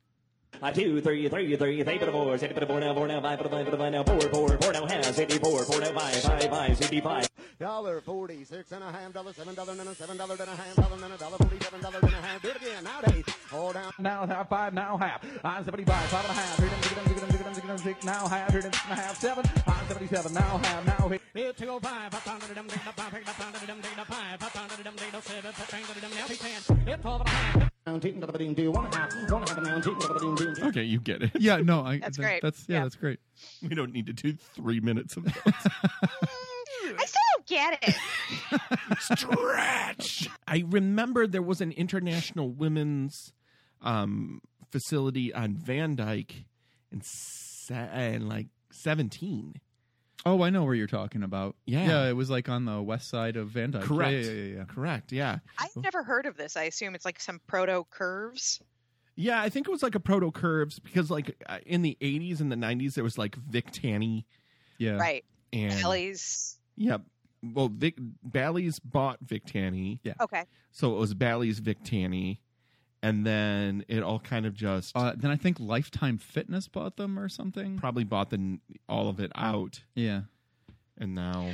Uh, two, three, three, three, three, but a four, city, but a four now, four now, five, but a five, but a five now, four, four, four now, has, city, four, four now, five, five, five, city, five. Dollar forty-six and a half, dollar seven, dollar and a seven, dollar and a half, dollar and a dollar forty-seven, dollar and a half. Do it again nowadays. Hold down. Now half, five, now half. I'm 75, five and a half. Here them, here them, here them, here them, here them, six, now half. Here them, six and a half, seven. I'm 77, now half, now hit. It's 205, up under them, data five, pick up under them, data five, up under them, data seven, put under them, now ten. It's 12 and a half. Now, ten, double, ding, do one and a half, Okay, you get it. Yeah, no, I, That's that- great. That's yeah, Yeah. that's great. We don't need to do three minutes of that. I still don't get it. stretch. I remember there was an international women's um, facility on Van Dyke in, se- in like seventeen. Oh, I know where you're talking about. Yeah. yeah, it was like on the west side of Van Dyke. Yeah, Correct. Yeah, yeah, yeah. Correct. Yeah. I've never heard of this. I assume it's like some proto curves. Yeah, I think it was like a proto curves because like uh, in the 80s and the 90s there was like Vic Tanny. Yeah. Right. And Bally's. Yep. Well, Vic Bally's bought Vic Tanny. Yeah. Okay. So it was Bally's Vic Tanny. And then it all kind of just Uh, then I think Lifetime Fitness bought them or something. probably bought the all of it out. Yeah. And now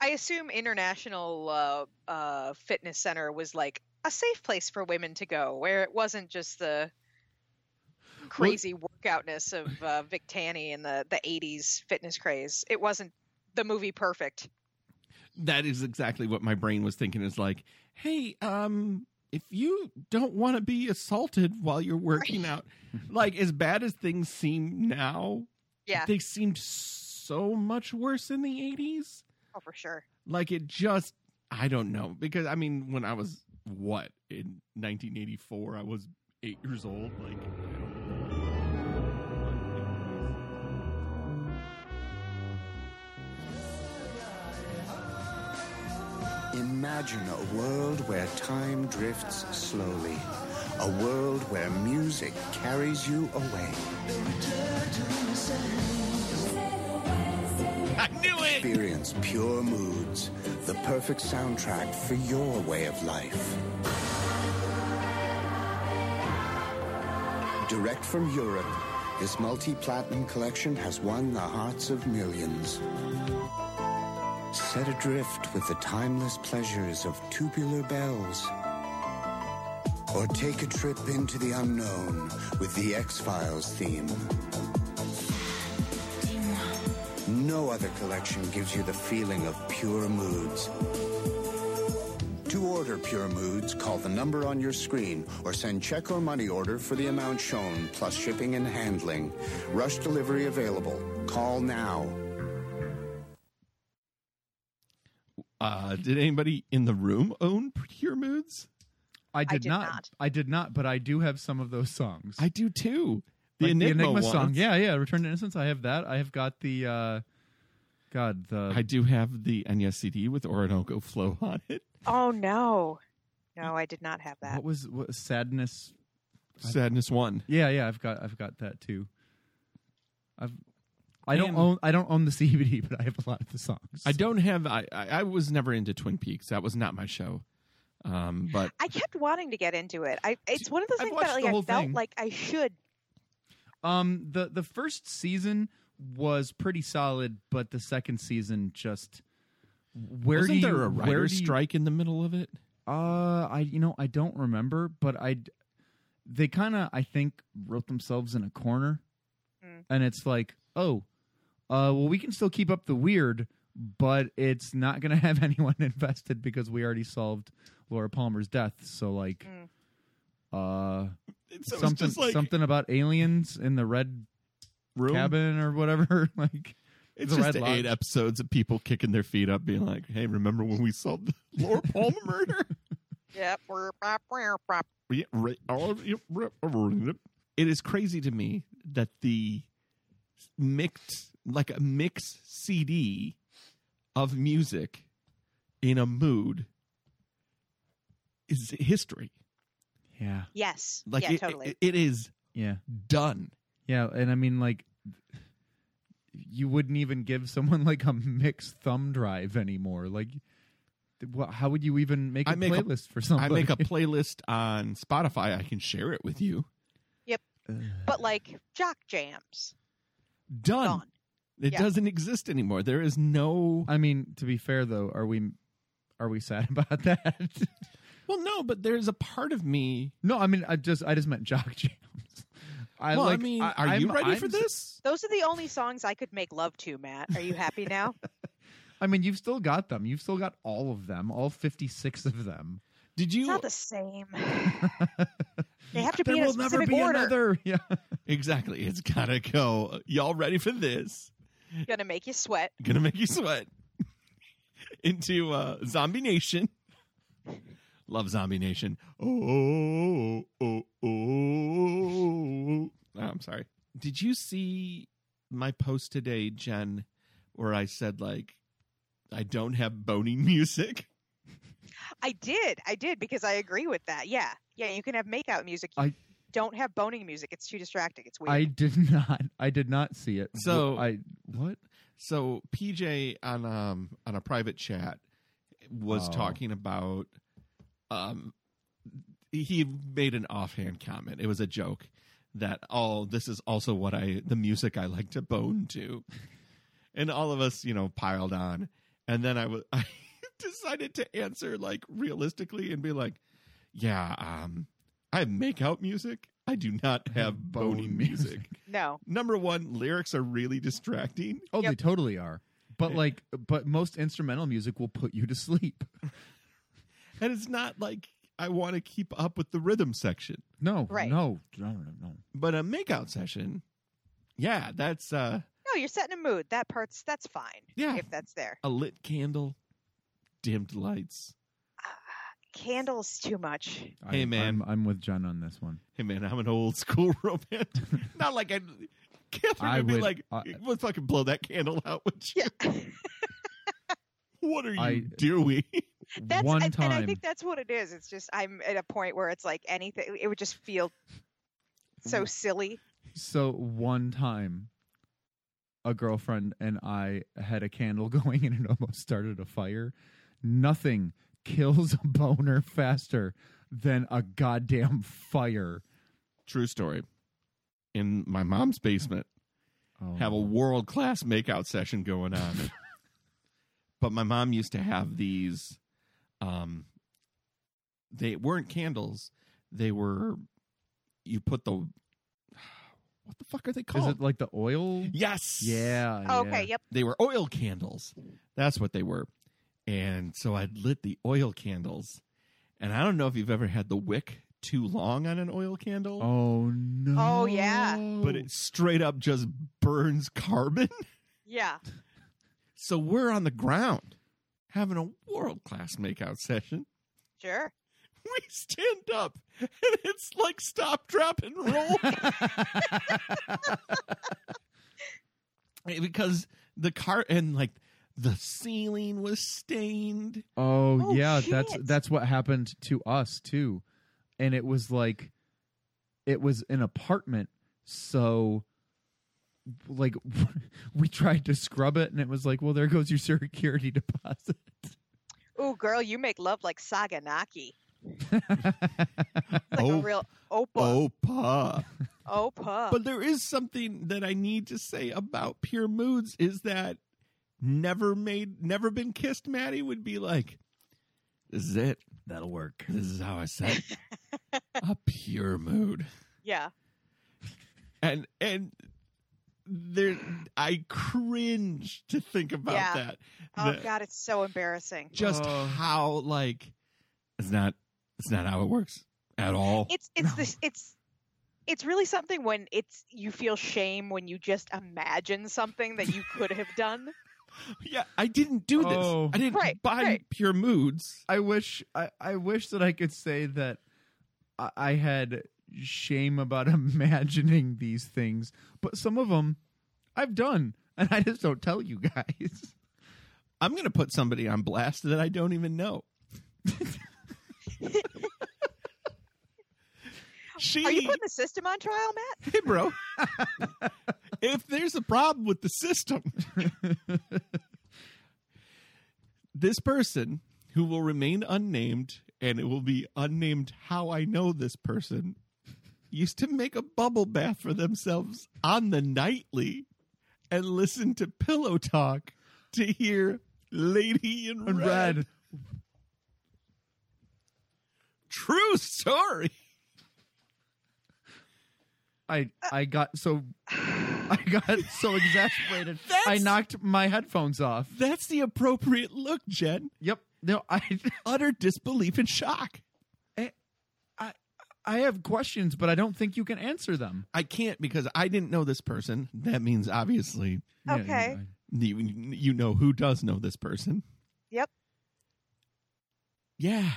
I assume International uh, uh, Fitness Center was like a safe place for women to go, where it wasn't just the crazy workoutness of uh, Vic Tanny and the the '80s fitness craze. It wasn't the movie Perfect. that is exactly what my brain was thinking is like, hey, um, if you don't want to be assaulted while you're working out, like as bad as things seem now, Yeah. they seemed so much worse in the 80s. Oh, for sure. Like it just, I don't know. Because I mean, when I was what in 1984, I was eight years old. Like, Imagine a world where time drifts slowly. A world where music carries you away. I knew it! Experience pure moods, the perfect soundtrack for your way of life. Direct from Europe, this multi-platinum collection has won the hearts of millions. Set adrift with the timeless pleasures of tubular bells. Or take a trip into the unknown with the X-Files theme. No other collection gives you the feeling of pure moods. To order Pure Moods, call the number on your screen or send check or money order for the amount shown, plus shipping and handling. Rush delivery available. Call now. Uh, did anybody in the room own Pure Moods? I did, did not, not. I did not, but I do have some of those songs. I do too. The Like Enigma, song. ones. Yeah, yeah. Return to Innocence. I have that. I have got the uh God, the I do have the Enya CD with Orinoco Flow on it. Oh no, no, I did not have that. what was what sadness Sadness One. Yeah, yeah, I've got I've got that too. I've I don't own I don't own the CBD, but I have a lot of the songs. I don't have. I, I I was never into Twin Peaks. That was not my show. Um, but I kept wanting to get into it. I it's one of those I've things that like I felt thing. like I should. Um, the the first season was pretty solid, but the second season just where wasn't do you there a where writer's you- strike in the middle of it? Uh, I you know I don't remember, but I they kind of I think wrote themselves in a corner, Mm. and it's like oh, uh, well we can still keep up the weird, but it's not going to have anyone invested because we already solved Laura Palmer's death. So like, uh, So something like- something about aliens in the red Room? cabin or whatever. like It's the just Red eight Lodge. episodes of people kicking their feet up, being like, "Hey, remember when we solved the Laura Palmer murder?" Yep. It is crazy to me that the mixed, like a mix CD of music in a mood is history. Yeah. Yes. Like yeah, it, totally. it- it is Yeah. done. Yeah, and I mean like you wouldn't even give someone like a mixed thumb drive anymore. Like th- how would you even make a I make a- playlist for somebody? I make a playlist on Spotify. I can share it with you. yep. But like jock jams. Done. Gone. It Yeah. doesn't exist anymore. There is no. I mean, to be fair though, are we are we sad about that? Well, no, but there's a part of me. no, I mean I just I just meant jock jams. I well, I mean, I- are you I'm- ready I'm for this? Those are the only songs I could make love to, Matt. Are you happy now? I mean, you've still got them. You've still got all of them, all 56 of them. Did it's you? not the same. they have to There be in a will never specific be order. another. Yeah. Exactly. It's gotta go. Y'all ready for this? Gonna make you sweat. Gonna make you sweat. Into uh, Zombie Nation. Love Zombie Nation. Oh, oh, oh, oh. I'm sorry. Did you see my post today, Jen, where I said like I don't have boning music? I did. I did because I agree with that. Yeah. Yeah, you can have makeout music. I- don't have boning music. It's too distracting. It's weird. I did not. I did not see it. So- I what? So PJ on um on a private chat was Oh. talking about um he made an offhand comment. It was a joke that oh this is also what I the music I like to bone to. And all of us, you know, piled on. And then I was I decided to answer like realistically and be like, yeah, um I have make out music. I do not have bony music. music. no. Number one, lyrics are really distracting. Oh, they totally are. But like, but most instrumental music will put you to sleep. And it's not like I want to keep up with the rhythm section. No, Right. no, no, no, no. But a makeout session, yeah, that's uh, No, you're setting a mood. That part's that's fine. Yeah. If that's there. a lit candle, dimmed lights. Candles too much. Hey, I, man. I'm, I'm with Jen on this one. Hey man, I'm an old school romantic. not like I. Catherine I would be would- like, I- "Let's fucking blow that candle out." Would you? what are you I- doing? That's one and, time. and I think that's what it is. It's just I'm at a point where it's like anything it would just feel so silly. So one time, a girlfriend and I had a candle going and it almost started a fire. Nothing kills a boner faster than a goddamn fire. True story. In my mom's basement, Oh. have a world class makeout session going on. but my mom used to have these um they weren't candles. They were you put the what the fuck are they called? Is it like the oil? yes. Yeah. Oh, okay, yeah. yep. They were oil candles. That's what they were. And so I'd lit the oil candles. And I don't know if you've ever had the wick too long on an oil candle, Oh no. Oh, yeah. but it straight up just burns carbon. Yeah. So we're on the ground having a world class makeout session. Sure. We stand up and it's like stop, drop, and roll. because the car and like the ceiling was stained. Oh, Oh, yeah, that's shit. that's what happened to us too. And it was like it was an apartment, so like we tried to scrub it and it was like, well, there goes your security deposit. Ooh, girl, you make love like Saganaki. Like a Oh, real opa. Opa. Opa. But there is something that I need to say about Pure Moods is that never made, never been kissed, Maddie would be like, this is it. That'll work. This is how I said a pure mood. yeah. And, and, there, I cringe to think about Yeah. that. Oh That- god, it's so embarrassing. Just Oh. how like it's not, it's not how it works at all. It's it's this it's it's really something when it's you feel shame when you just imagine something that you could have done. Yeah, I didn't do this. Oh. I didn't Right, buy right. Pure Moods. I wish I, I wish that I could say that I, I had shame about imagining these things, but some of them I've done, and I just don't tell you guys. I'm going to put somebody on blast that I don't even know. She, Are you putting the system on trial, Matt? hey, bro. if there's a problem with the system, this person who will remain unnamed, and it will be unnamed how I know this person, used to make a bubble bath for themselves on the nightly and listen to Pillow Talk to hear Lady in Red. red. True story. I I got so I got so exasperated. I knocked my headphones off. That's the appropriate look, Jen. Yep. No, I Utter disbelief and shock. I I have questions, but I don't think you can answer them. I can't because I didn't know this person. That means obviously Okay. you, you know who does know this person. Yep. Yeah.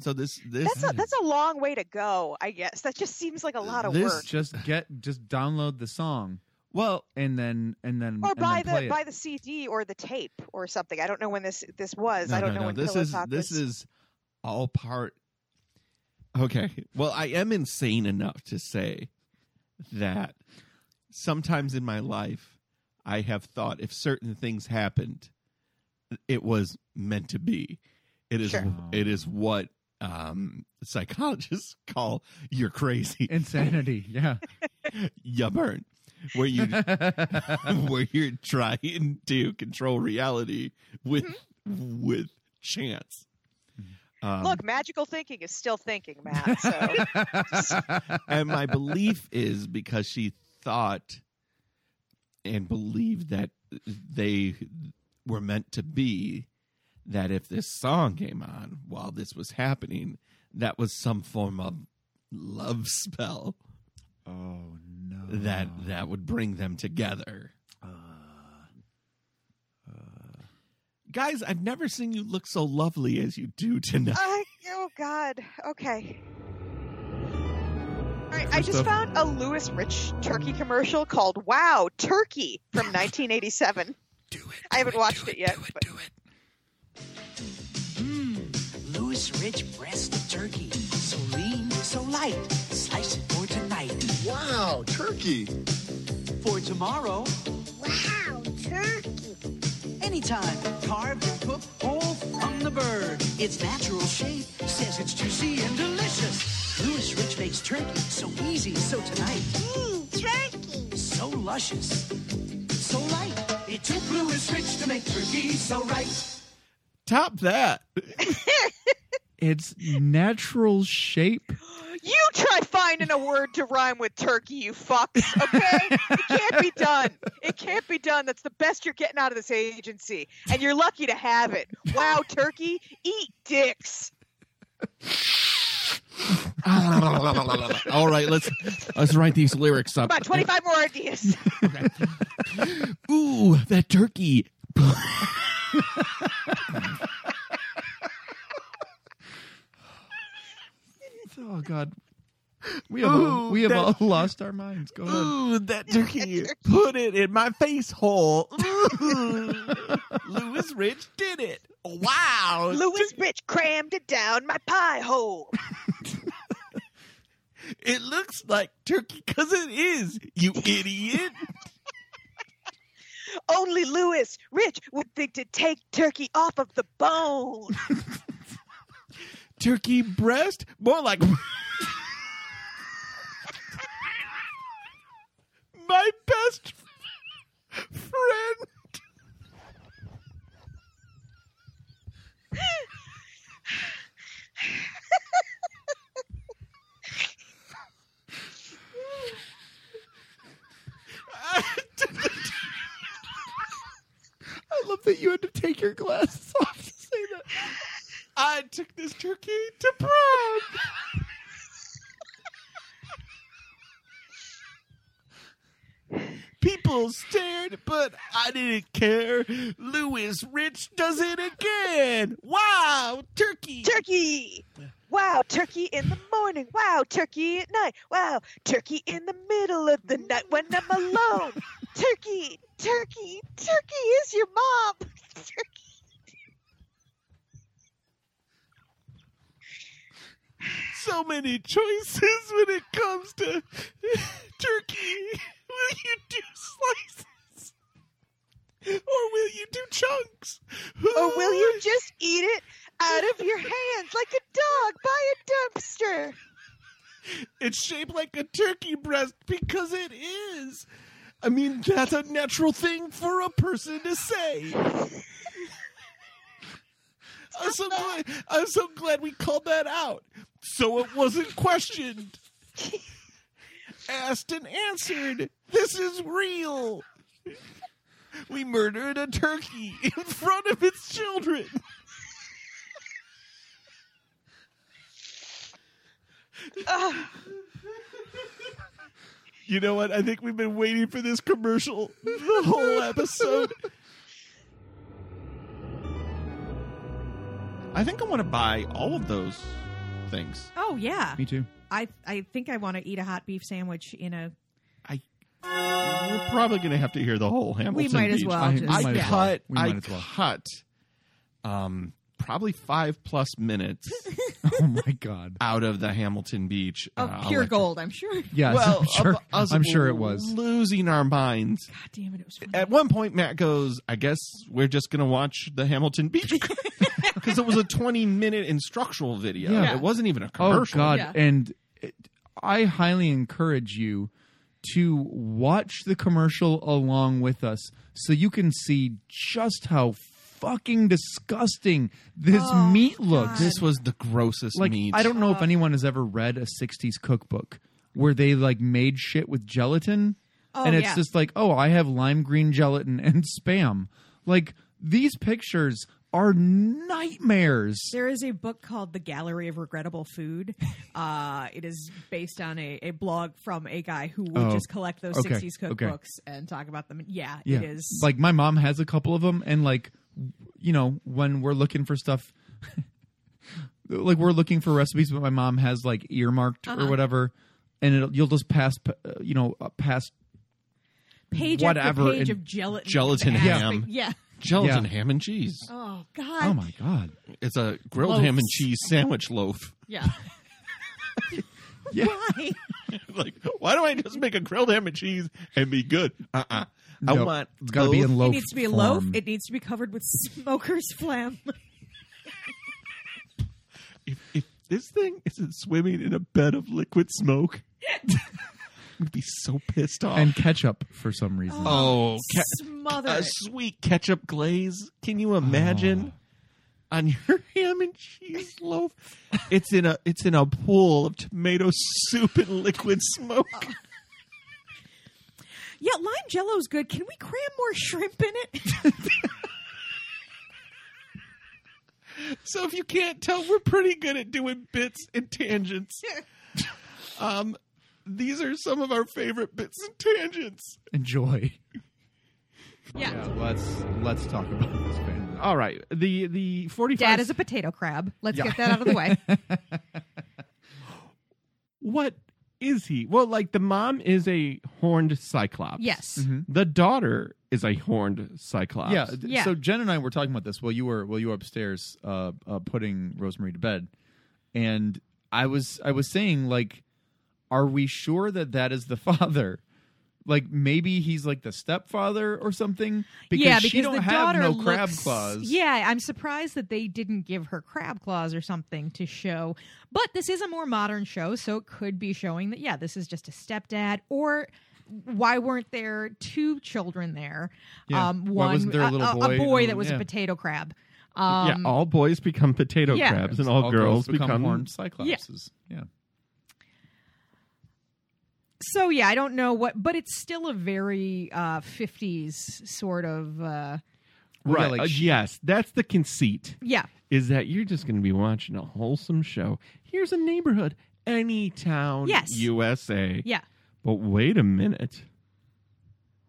So this this That's a hmm. that's a long way to go, I guess. That just seems like a lot of This work. just get just download the song. Well, and then and then Or and buy then the it. buy the CD or the tape or something. I don't know when this this was. no, I don't no, know no. when This Pillow is Talk this was. is all part. Okay. Well, I am insane enough to say that sometimes in my life I have thought if certain things happened, it was meant to be. It is Sure. it is what um psychologists call you're crazy. Insanity, yeah. you burn. Where you where you're trying to control reality with with chance. Um, Look, magical thinking is still thinking, Matt. So and my belief is because she thought and believed that they were meant to be that if this song came on while this was happening that was some form of love spell oh no that that would bring them together uh guys i've never seen you look so lovely as you do tonight I, oh God. Okay. All right, I just Christoph. found a Louis Rich turkey commercial called "Wow Turkey" from 1987. Do it. I haven't watched it, yet. Do it! but... Hmm, Louis Rich breast of turkey. So lean, so light. Slice it for tonight. Wow, turkey. For tomorrow. Wow, turkey. Anytime. Carved and cooked whole from the bird. Its natural shape says it's juicy and delicious. Louis Rich makes turkey so easy, so tonight. Mmm, turkey. So luscious. So light. It took Louis Rich to make turkey so right. Top that It's natural shape. You try finding a word to rhyme with turkey, you fucks. Okay, it can't be done. It can't be done. That's the best you're getting out of this agency, and you're lucky to have it. Wow, turkey, eat dicks. all right let's let's write these lyrics up Come on, 25 more ideas. ooh that turkey Oh God, we have Ooh, all, we have that- all lost our minds. Go ahead. Ooh, that turkey put it in my face hole. Ooh. Louis Rich did it. Wow. Louis Rich crammed it down my pie hole. It looks like turkey because it is, you idiot. Only Louis Rich would think to take turkey off of the bone. turkey breast? More like my best friend. I love that you had to take your glasses off to say that. I took this turkey to prom. People stared, but I didn't care. Louis Rich does it again. Wow, turkey. Turkey. Wow, turkey in the morning. Wow, turkey at night. Wow, turkey in the middle of the night when I'm alone. Turkey, turkey, turkey is your mom. Turkey. so many choices when it comes to turkey. Will you do slices? Or will you do chunks? Or will you just eat it out of your hands like a dog by a dumpster? It's shaped like a turkey breast because it is. I mean, that's a natural thing for a person to say. I'm so glad. I'm so glad we called that out, so it wasn't questioned, asked and answered. This is real. We murdered a turkey in front of its children. You know what? I think we've been waiting for this commercial the whole episode. I think I want to buy all of those things. Oh yeah. Me too. I I think I want to eat a hot beef sandwich in a. We're probably going to have to hear the whole Hamilton. might as Beach. well I, just- I We might as cut. well. We I might as well. cut. Um, probably five plus minutes Oh my god. out of the Hamilton Beach. Of uh, pure elect- gold, I'm sure. Yes, well, I'm sure. I'm sure it was. losing our minds. God damn it, it was fun. At one point, Matt goes, "I guess we're just going to watch the Hamilton Beach." Because it was a 20 minute instructional video. Yeah. It wasn't even a commercial. Oh commercial. God! Yeah. And it, I highly encourage you to watch the commercial along with us, so you can see just how fucking disgusting this Oh, meat looks. This was the grossest like meat. I don't know if anyone has ever read a '60s cookbook where they like made shit with gelatin, Oh, and it's yeah. just like, oh, I have lime green gelatin and spam. Like these pictures are nightmares. There is a book called The Gallery of Regrettable Food. Uh, it is based on a, a blog from a guy who would Oh, just collect those okay, 60s okay. cookbooks and talk about them. Yeah, Yeah. it is. Like my mom has a couple of them, and like, you know, when we're looking for stuff, like we're looking for recipes, but my mom has like earmarked Uh-huh. or whatever, and it'll, you'll just pass, uh, you know, uh, past page whatever after page of gelatin. Gelatin ham. Yeah. Gelatin Yeah. ham and cheese. Oh, God. Oh my god! It's a grilled Loaves. ham and cheese sandwich loaf. Yeah. Yeah. Why? like, why don't I just make a grilled ham and cheese and be good? Uh uh I No, want it's gotta be both. in loaf. it needs to be a loaf. form. It needs to be covered with smoker's phlegm. if, if this thing isn't swimming in a bed of liquid smoke, I'd be so pissed off. and ketchup for some reason. oh, oh ca- Smother a it. sweet ketchup glaze. Can you imagine? Oh. On your ham and cheese loaf, it's in a it's in a pool of tomato soup and liquid smoke. Uh, Yeah, lime jello's good. Can we cram more shrimp in it? So if you can't tell, we're pretty good at doing bits and tangents. Um, these are some of our favorite bits and tangents. Enjoy. Yeah. let's let's talk about this family. All right, the the forty five. Dad is a potato crab. Let's Yeah. get that out of the way. what is he? Well, like the mom is a horned cyclops. Yes. The daughter is a horned cyclops. Yeah, th- Yeah. So Jen and I were talking about this while you were while you were upstairs uh, uh, putting Rosemary to bed, and I was I was saying like, are we sure that that is the father? Like maybe he's like the stepfather or something because, yeah, because she don't the have daughter no crab claws. Yeah, I'm surprised that they didn't give her crab claws or something to show. But this is a more modern show, so it could be showing that yeah, this is just a stepdad or. Why weren't there two children there? Yeah. Um, one wasn't there a little a, boy? boy that was yeah. a potato crab. yeah. Um, All boys become potato yeah. crabs, and all, girls, become, horned cyclopses. Yeah. So yeah, I don't know what, but it's still a very uh, 50s sort of. Uh, right. like, uh, yes, that's the conceit. yeah, Is that you're just going to be watching a wholesome show? Here's a neighborhood, any town, Yes. USA. yeah. But wait a minute.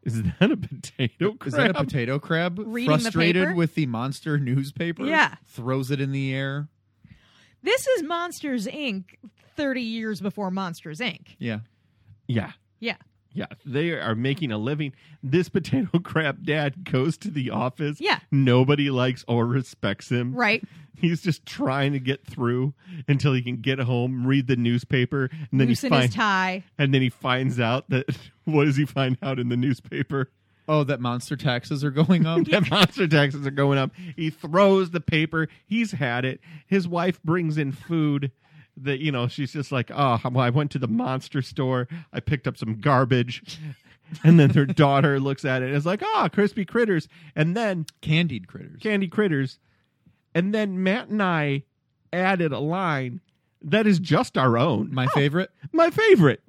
Is that a potato crab? Is that a potato crab? Reading the frustrated paper? with the monster newspaper? Yeah. Throws it in the air. This is Monsters Inc. 30 years before Monsters Inc. Yeah. Yeah. Yeah. Yeah, they are making a living. This potato crap dad goes to the office. Yeah. Nobody likes or respects him. Right. He's just trying to get through until he can get home, read the newspaper, and then Loosen he his finds tie. and then he finds out that what does he find out in the newspaper? Oh, that monster taxes are going up. that monster taxes are going up. He throws the paper. He's had it. His wife brings in food. That you know, she's just like, oh, well, I went to the monster store. I picked up some garbage, and then their daughter looks at it and is like, oh, crispy critters, and then candied critters, candy critters, and then Matt and I added a line that is just our own. My favorite. My favorite.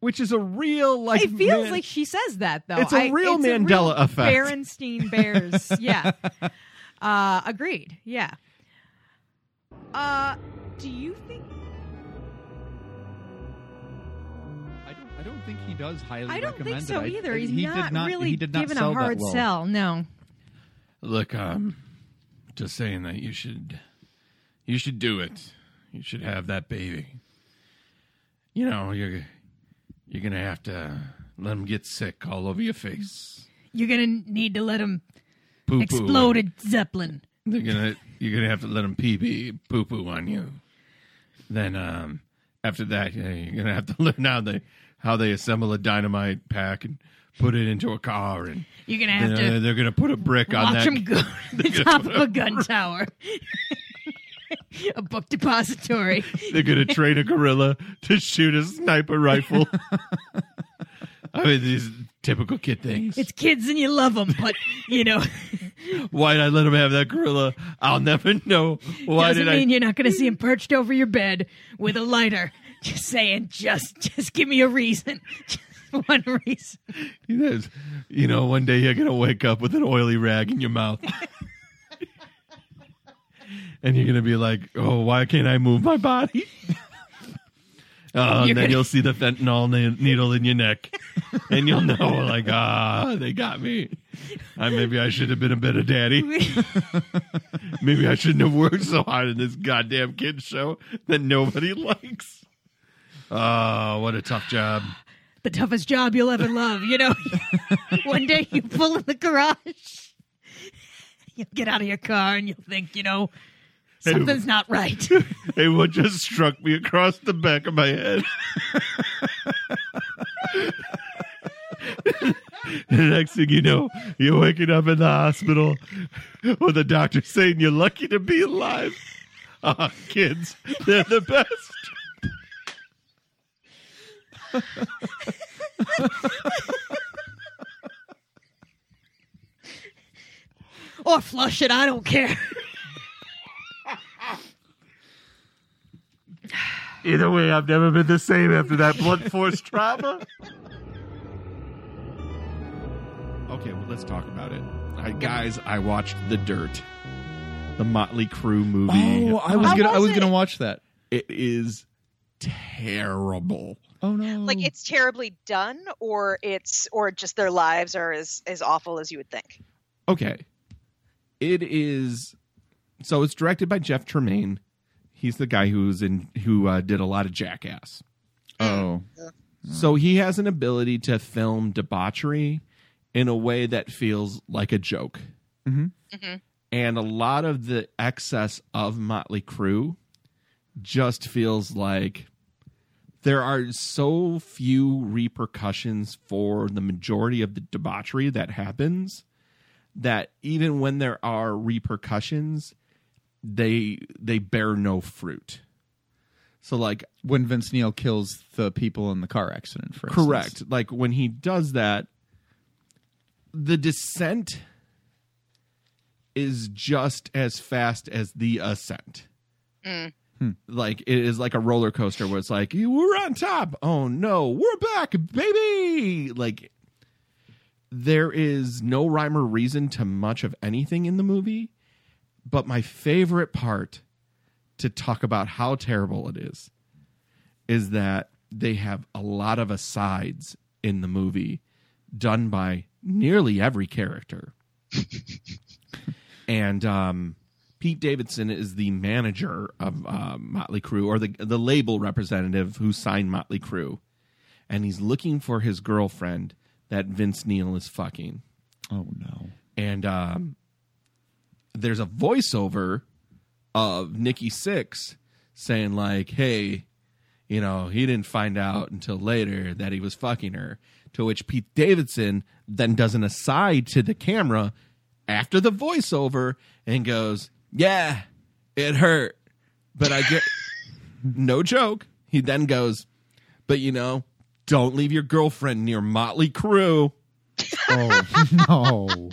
Which is a real like it feels man- like she says that though. It's a real it's Mandela effect. Berenstein Bears. yeah. Uh, agreed. Yeah. Uh, do you think? I don't, I don't think he does highly I don't recommend think so it. I- either. I- He's he not, did not really he did not given sell a that hard well. sell. No. Look, um, just saying that you should, you should do it. You should have that baby. You know, you're you're gonna have to let him get sick all over your face. You're gonna need to let him Poo-poo. explode a zeppelin. They're gonna you're gonna have to let him pee pee poo poo on you. Then um, after that, you're gonna have to learn how they how they assemble a dynamite pack and put it into a car and You're gonna have then, uh, to they're gonna put a brick on that. him go to the top of a gun tower. a book depository. They're gonna train a gorilla to shoot a sniper rifle. I mean, these typical kid things. It's kids and you love them, but you know, Why'd I let him have that gorilla? I'll never know. Why doesn't did mean I? you're not going to see him perched over your bed with a lighter. Just saying, just just give me a reason, just one reason. There's- You know, one day you're gonna wake up with an oily rag in your mouth, and you're gonna be like, "Oh, why can't I move my body?" Oh, and then gonna- you'll see the fentanyl ne- needle in your neck, and you'll know, like, ah, they got me. I, maybe I should have been a better daddy. maybe I shouldn't have worked so hard in this goddamn kids show that nobody likes. Oh, what a tough job. The toughest job you'll ever love. You know, one day you pull in the garage, you'll get out of your car and you'll think, you know, Something's not right. It what just struck me across the back of my head? the next thing you know, you're waking up in the hospital with the doctor saying you're lucky to be alive. Ah, kids, they're the best. or flush it. I don't care. Either way, I've never been the same after that blunt force trauma. Okay, well, let's talk about it. I, guys, I watched The Dirt, the Motley Crue movie. Oh, I was How gonna I was was gonna watch that. It is terrible. Oh no! Like it's terribly done, or it's or just their lives are as as awful as you would think. Okay. It is so it's directed by Jeff Tremaine. He's the guy who's in who uh, did a lot of Jackass. Oh, So he has an ability to film debauchery in a way that feels like a joke. Mhm. And a lot of the excess of Motley Crue just feels like there are so few repercussions for the majority of the debauchery that happens that even when there are repercussions, they they bear no fruit. So like when Vince Neil kills the people in the car accident, for instance. Correct. Like when he does that, the descent is just as fast as the ascent. Mm. Like it is like a roller coaster where it's like we're on top. Oh no, we're back, baby! Like there is no rhyme or reason to much of anything in the movie. But my favorite part to talk about how terrible it is is that they have a lot of asides in the movie done by nearly every character. and um, Pete Davidson is the manager of uh, Motley Crue, or the the label representative who signed Motley Crue. and he's looking for his girlfriend that Vince Neil is fucking. Oh no! And um, there's a voiceover of Nikki Sixx saying like, "Hey, you know, he didn't find out until later that he was fucking her." To which Pete Davidson then does an aside to the camera after the voiceover and goes, "Yeah, it hurt, but I get no joke." He then goes, "But you know, don't leave your girlfriend near Motley Crue." Oh no!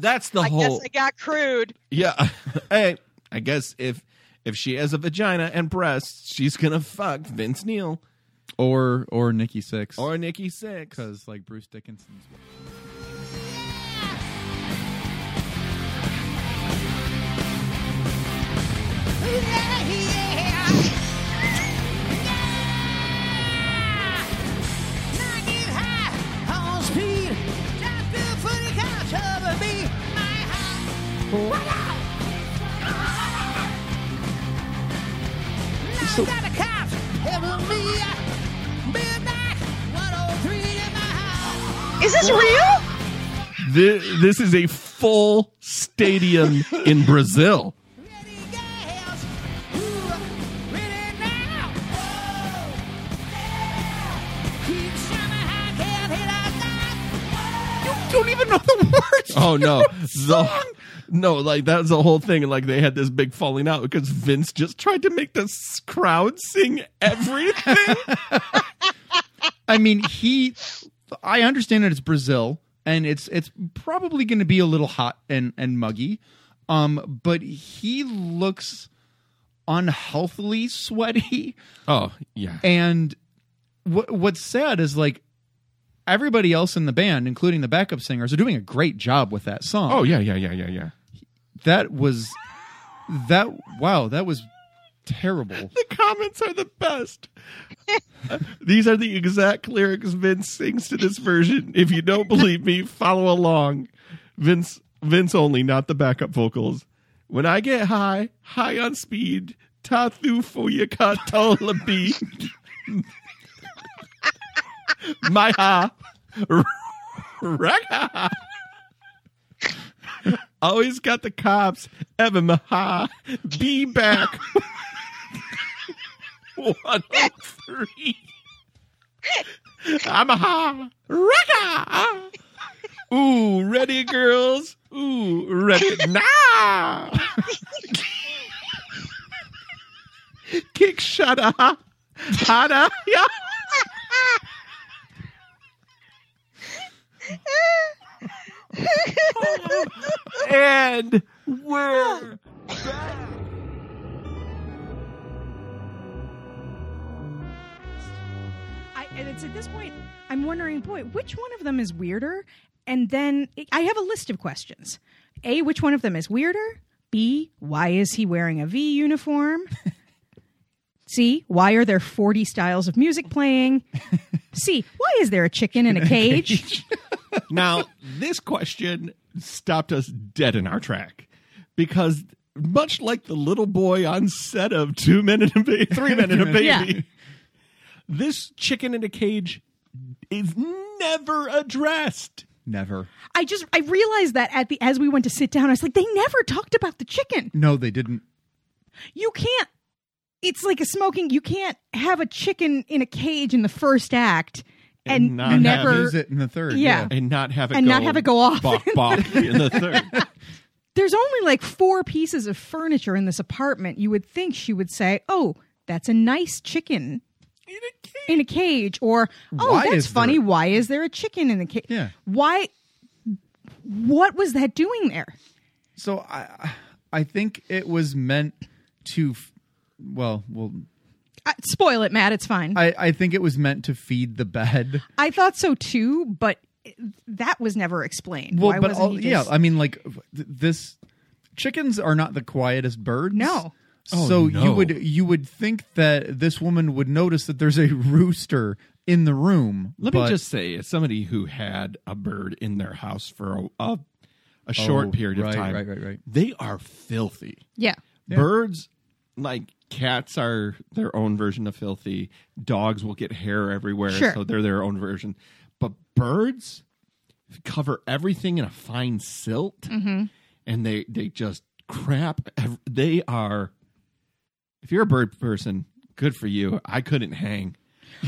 That's the I whole. guess I got crude. Yeah. hey, I guess if if she has a vagina and breasts, she's gonna fuck Vince Neil Or or Nikki Sixx or Nikki Sixx. because like Bruce Dickinson's. So- Is this real? This, this is a full stadium in Brazil. Don't even know the words. Oh no, the, no, like that's the whole thing. and Like they had this big falling out because Vince just tried to make the crowd sing everything. I mean, he. I understand that it's Brazil, and it's it's probably going to be a little hot and and muggy, um, but he looks unhealthily sweaty. oh yeah, And what what's sad is like everybody else in the band, including the backup singers, are doing a great job with that song. oh yeah, yeah, yeah, yeah, yeah. That was that. Wow, that was terrible. The comments are the best. These are the exact lyrics Vince sings to this version. If you don't believe me, follow along. Vince Vince only, not the backup vocals. When I get high, high on speed, Tathu Foyaka Tolabi. My ha. Raka. Always got the cops. Evan Maha. Be back. 103. I'm a ha. Raka. Ooh, ready, girls? Ooh, ready now. Kick shada. Hada. Yeah. and we're I, and it's at this point I'm wondering, boy, which one of them is weirder? And then I have a list of questions. A, which one of them is weirder? B, why is he wearing a V uniform? C, why are there 40 styles of music playing? C, why is there a chicken in a cage? now this question stopped us dead in our track because much like the little boy on set of two men and a baby, three men and a baby, Yeah. this chicken in a cage is never addressed. Never. I just I realized that at the as we went to sit down, I was like, they never talked about the chicken. No, they didn't. You can't. It's like a smoking. You can't have a chicken in a cage in the first act and, not never have Use it in the third. Yeah. and not have it And go not have it go off. bok, bok in the third. There's only like four pieces of furniture in this apartment. You would think she would say, "Oh, that's a nice chicken." In a cage, or oh, Why that's funny. there- Why is there a chicken in the cage? Yeah. Why? What was that doing there? So I I think it was meant to. f- Well, well, Uh, spoil it, Matt. It's fine. I, I I think it was meant to feed the bed. I thought so too, but that was never explained. Well, Why but wasn't all, he yeah, just- I mean, like th- this chickens are not the quietest birds. No. Oh, so no. you would you would think that this woman would notice that there's a rooster in the room. Let but- me just say, as somebody who had a bird in their house for a, a, a short Oh, period right, of time, right, right, right. they are filthy. yeah. Birds, like cats are their own version of filthy. Dogs will get hair everywhere, Sure. so they're their own version. But birds cover everything in a fine silt, Mhm. and they they just crap. ev- They are. If you're a bird person, good for you. I couldn't hang.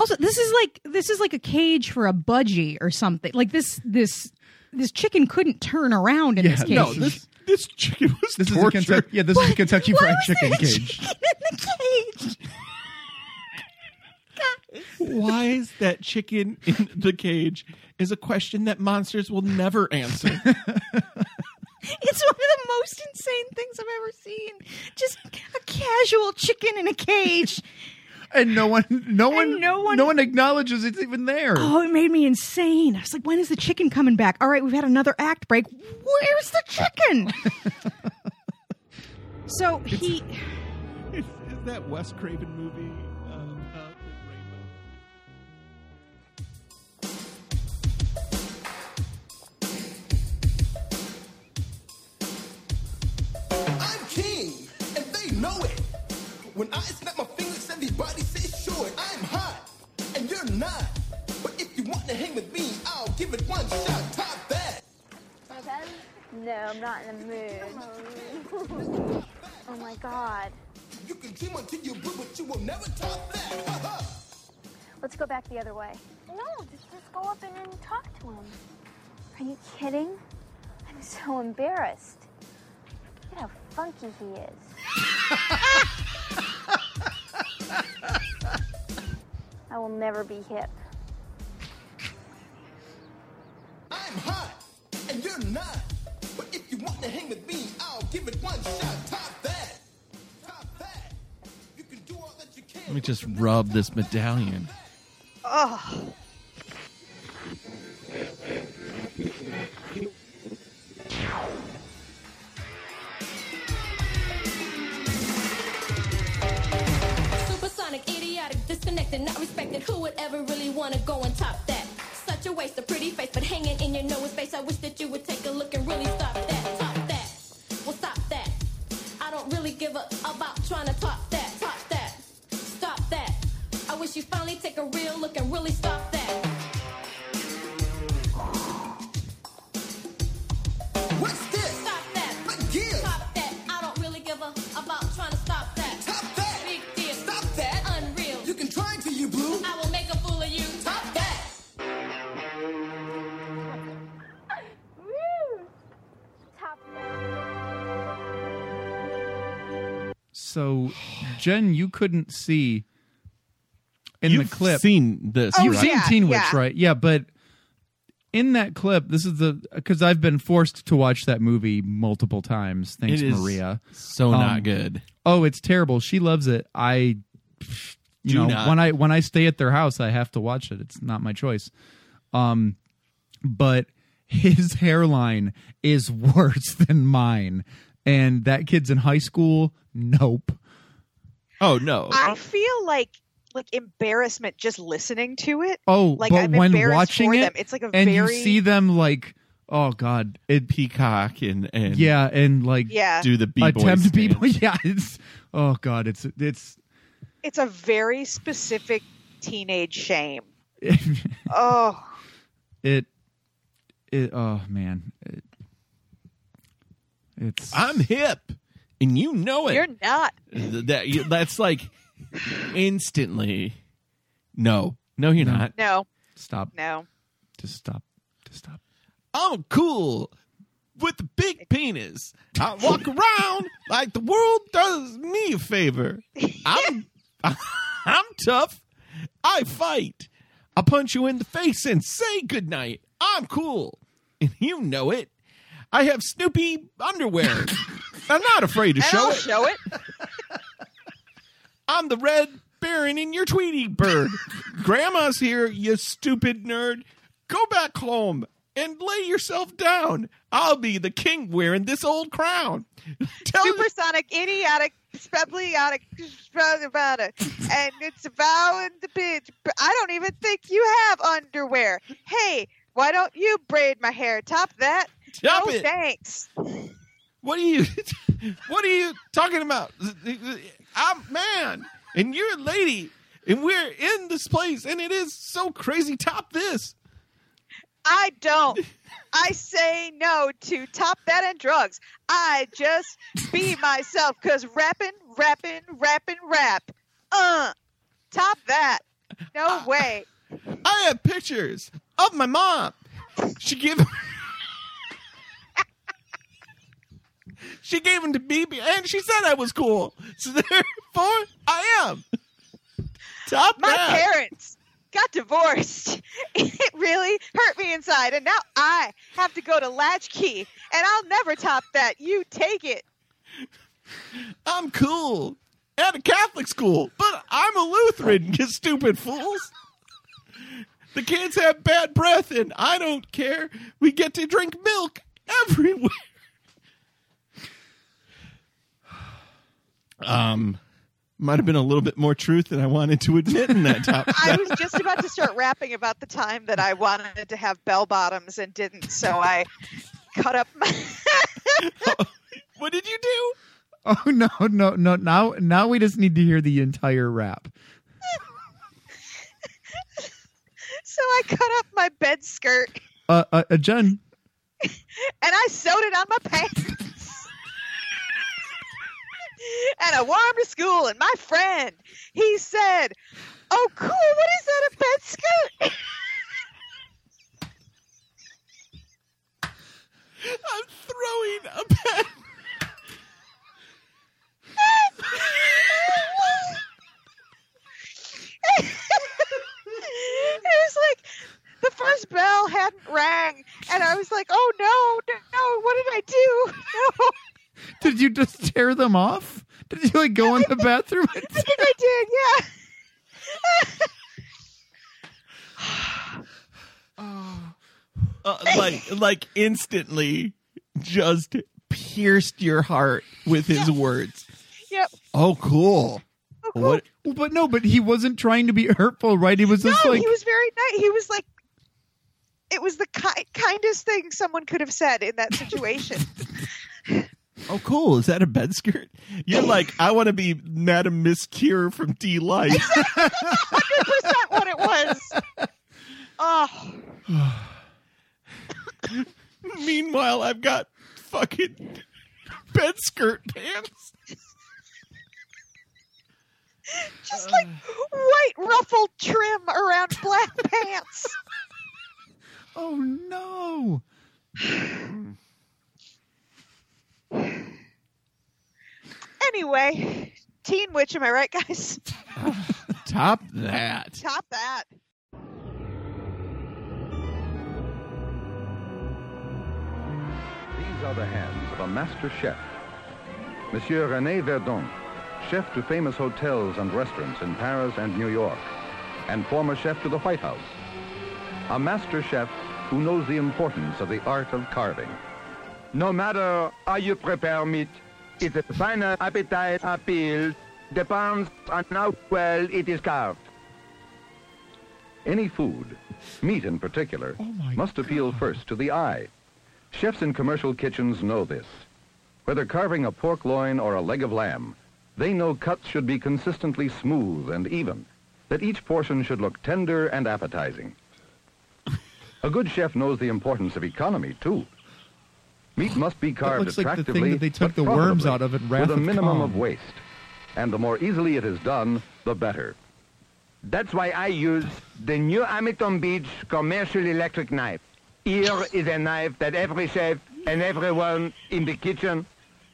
Also, this is like this is like a cage for a budgie or something. Like this this this chicken couldn't turn around in this cage. no, this this chicken was This is a tortured. Kentucky, yeah, this is a Kentucky Fried Chicken cage. Why is that chicken in the cage? Is a question that monsters will never answer. It's one of the most insane things I've ever seen. Just a casual chicken in a cage. And no one, no one, no one, no one acknowledges it's even there. Oh, it made me insane. I was like, when is the chicken coming back? All right, we've had another act break. Where's the chicken? so he. is, is that Wes Craven movie? Um, uh, I'm king, and they know it. When I snap my fingers, everybody says sure. I'm hot, and you're not. But if you want to hang with me, I'll give it one shot. Top that. No, I'm not in the mood. oh my god. You can dream until you blue, but you will never top that. Ha ha. Let's go back the other way. No, just, just go up and, and talk to him. Are you kidding? I'm so embarrassed. Look at how funky he is. I will never be hip. I'm hot, and you're not. But if you want to hang with me, I'll give it one shot. Top that. Top that. You can do all that you can. Let me just rub this medallion. Oh. To go and top that? Such a waste of pretty face, but hanging in your nose space. I wish that you would take a look and really stop that. Top that. Well, stop that. I don't really give a about trying to top that. Top that. Stop that. I wish you finally take a real look and really stop Jen, you couldn't see in You've the clip. seen this, You've right? seen Yeah, Teen Witch, yeah. right? Yeah, but in that clip, this is the because I've been forced to watch that movie multiple times. Thanks, It is Maria. so not good. Oh, it's terrible. She loves it. I, you Do know, not. when I when I stay at their house, I have to watch it. It's not my choice. Um, but his hairline is worse than mine, and that kid's in high school. Nope. Oh no. I oh. feel like like embarrassment just listening to it. Oh, like but I'm when embarrassed watching for it, them. it's like a and very you see them like, oh god, it peacock and and yeah, and like Yeah. do the b-boy attempt b-boy. Yeah, it's oh god, it's it's it's a very specific teenage shame. oh, it it oh man, it, it's I'm hip, and you know it. you're not. That you- that's like instantly. No, no, you're not. No, stop. no. Just stop. Just stop. I'm cool with the big penis. I walk around like the world does me a favor. I'm I'm tough. I fight. I punch you in the face and say goodnight. I'm cool. And you know it. I have Snoopy underwear. I'm not afraid to And show I'll it. show it. I'm the red baron in your Tweety bird. Grandma's here, you stupid nerd. Go back home and lay yourself down. I'll be the king wearing this old crown. Tell Supersonic, idiotic, spebleotic, and it's about the bitch. But I don't even think you have underwear. Hey, why don't you braid my hair? Top that. Top no it. thanks. What are you? What are you talking about? I'm man, and you're a lady, and we're in this place, and it is so crazy. Top this. I don't. I say no to top that and drugs. I just be myself because rapping, rapping, rapping, rap. Uh, top that. No way. I have pictures of my mom. She gave She gave them to BB, and she said I was cool. So therefore, I am. Top My that. parents got divorced. It really hurt me inside, and now I have to go to Latchkey, and I'll never top that. You take it. I'm cool at a Catholic school, but I'm a Lutheran, you stupid fools. The kids have bad breath, and I don't care. We get to drink milk everywhere. Um, might have been a little bit more truth than I wanted to admit in that top. I was just about to start rapping about the time that I wanted to have bell bottoms and didn't, so I cut up my. what did you do? Oh no, no, no! Now, now we just need to hear the entire rap. so I cut up my bed skirt Uh, uh, uh Jen, and I sewed it on my pants. And I wore 'em to school, and my friend, he said, "Oh, cool! What is that? A bed skirt?" I'm throwing a pen. it was like the first bell hadn't rang, and I was like, "Oh no, no! What did I do? No!" did you just tear them off? Did you like go in the bathroom? And I think I did. Yeah. Uh, like, like instantly, just pierced your heart with his words. Yep. Oh, cool. What? Well, but no, but he wasn't trying to be hurtful, right? He was just no, like he was very nice. He was like, it was the ki- kindest thing someone could have said in that situation. Oh, cool. Is that a bed skirt? You're like, I want to be Madam Miss Cure from D Life. Hundred percent what it was. Oh, Meanwhile, I've got fucking bed skirt pants. just like white ruffled trim around black pants. Oh no. Anyway, Teen Witch, am I right, guys? Top that. Top that. These are the hands of a master chef. Monsieur René Verdon, chef to famous hotels and restaurants in Paris and New York, and former chef to the White House. A master chef who knows the importance of the art of carving. No matter how you prepare meat, its final appetite appeals depends on how well it is carved. Any food, meat in particular, oh must appeal first to the eye. Chefs in commercial kitchens know this. Whether carving a pork loin or a leg of lamb, they know cuts should be consistently smooth and even, that each portion should look tender and appetizing. A good chef knows the importance of economy, too. Meat must be carved looks like the thing attractively, that they took the worms out of Wrath with a minimum Khan. of waste. And the more easily it is done, the better. That's why I use the new Hamilton Beach commercial electric knife. Here is a knife that every chef and everyone in the kitchen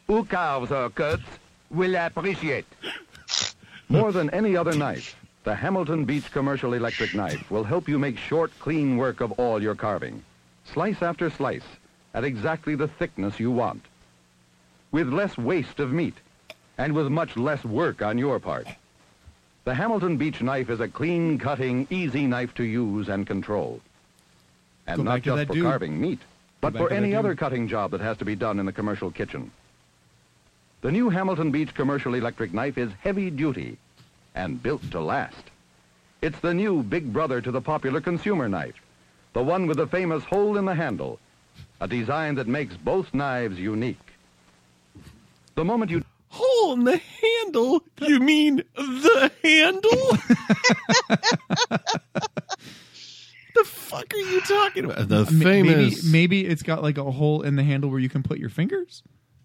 who carves or cuts will appreciate. More than any other knife, the Hamilton Beach Commercial Electric Knife will help you make short, clean work of all your carving. Slice after slice, at exactly the thickness you want. With less waste of meat, and with much less work on your part. The Hamilton Beach knife is a clean-cutting, easy knife to use and control. And Go not just for dude. carving meat, but for any other cutting job that has to be done in the commercial kitchen. The new Hamilton Beach commercial electric knife is heavy duty and built to last. It's the new big brother to the popular consumer knife, the one with the famous hole in the handle, a design that makes both knives unique. The moment you Hole in the handle? You mean the handle? the fuck are you talking about? The M- famous. Maybe, maybe it's got like a hole in the handle where you can put your fingers.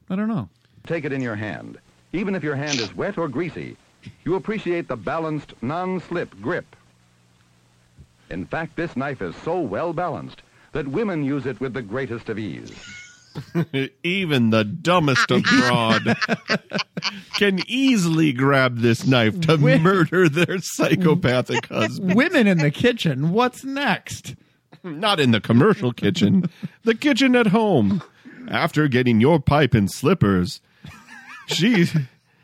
I don't know. take it in your hand, even if your hand is wet or greasy, you appreciate the balanced, non-slip grip. In fact, this knife is so well balanced that women use it with the greatest of ease. Even the dumbest of broad can easily grab this knife to murder their psychopathic husband. Women in the kitchen. What's next? Not in the commercial kitchen, the kitchen at home. After getting your pipe and slippers, she's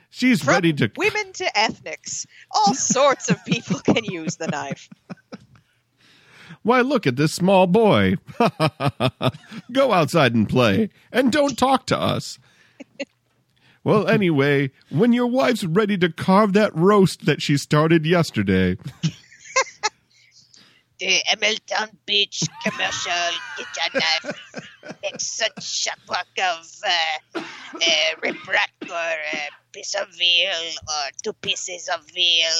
she's From ready to women to ethnics, all sorts of people can use the knife. Why, look at this small boy. Go outside and play, and don't talk to us. Well, anyway, when your wife's ready to carve that roast that she started yesterday, The Hamilton Beach commercial kitchen knife makes such a work of uh, uh, rip rack or a piece of veal or two pieces of veal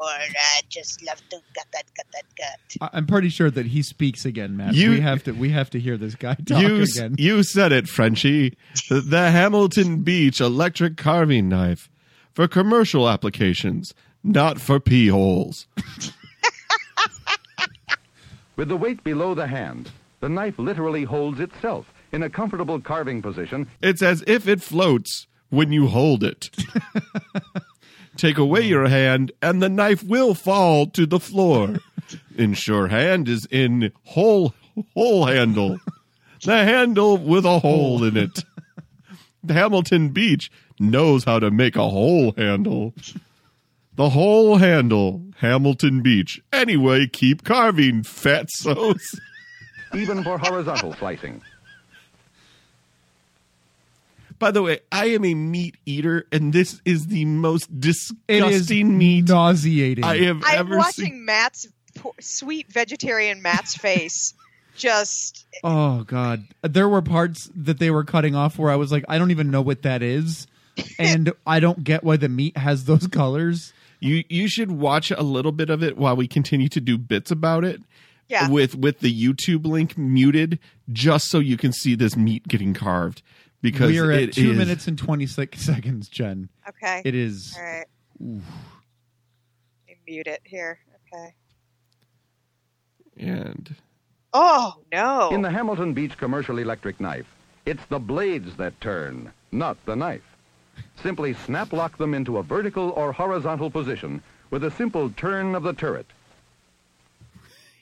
or uh, just love to cut that, cut that, cut. I- I'm pretty sure that he speaks again, Matt. You- we have to. We have to hear this guy talk you, again. you said it, Frenchie. The, the Hamilton Beach electric carving knife for commercial applications, not for pee holes. With the weight below the hand, the knife literally holds itself in a comfortable carving position. It's as if it floats when you hold it. Take away mm. your hand, and the knife will fall to the floor. Ensure hand is in whole hole handle. The handle with a hole in it. Hamilton Beach knows how to make a hole handle. The whole handle, Hamilton Beach. Anyway, keep carving, fatsos. even for horizontal slicing. By the way, I am a meat eater, and this is the most disgusting meat nauseating. I have I'm ever watching seen. Matt's poor, sweet vegetarian Matt's face. Just Oh God, there were parts that they were cutting off where I was like, I don't even know what that is, and I don't get why the meat has those colors. You you should watch a little bit of it while we continue to do bits about it. Yeah. With with the YouTube link muted, just so you can see this meat getting carved. Because we are at it two is- minutes and twenty six seconds, Jen. okay. It is. All right. Oof. Let me mute it here. Okay. and Oh no! In the Hamilton Beach commercial electric knife, it's the blades that turn, not the knife. Simply snap lock them into a vertical or horizontal position with a simple turn of the turret.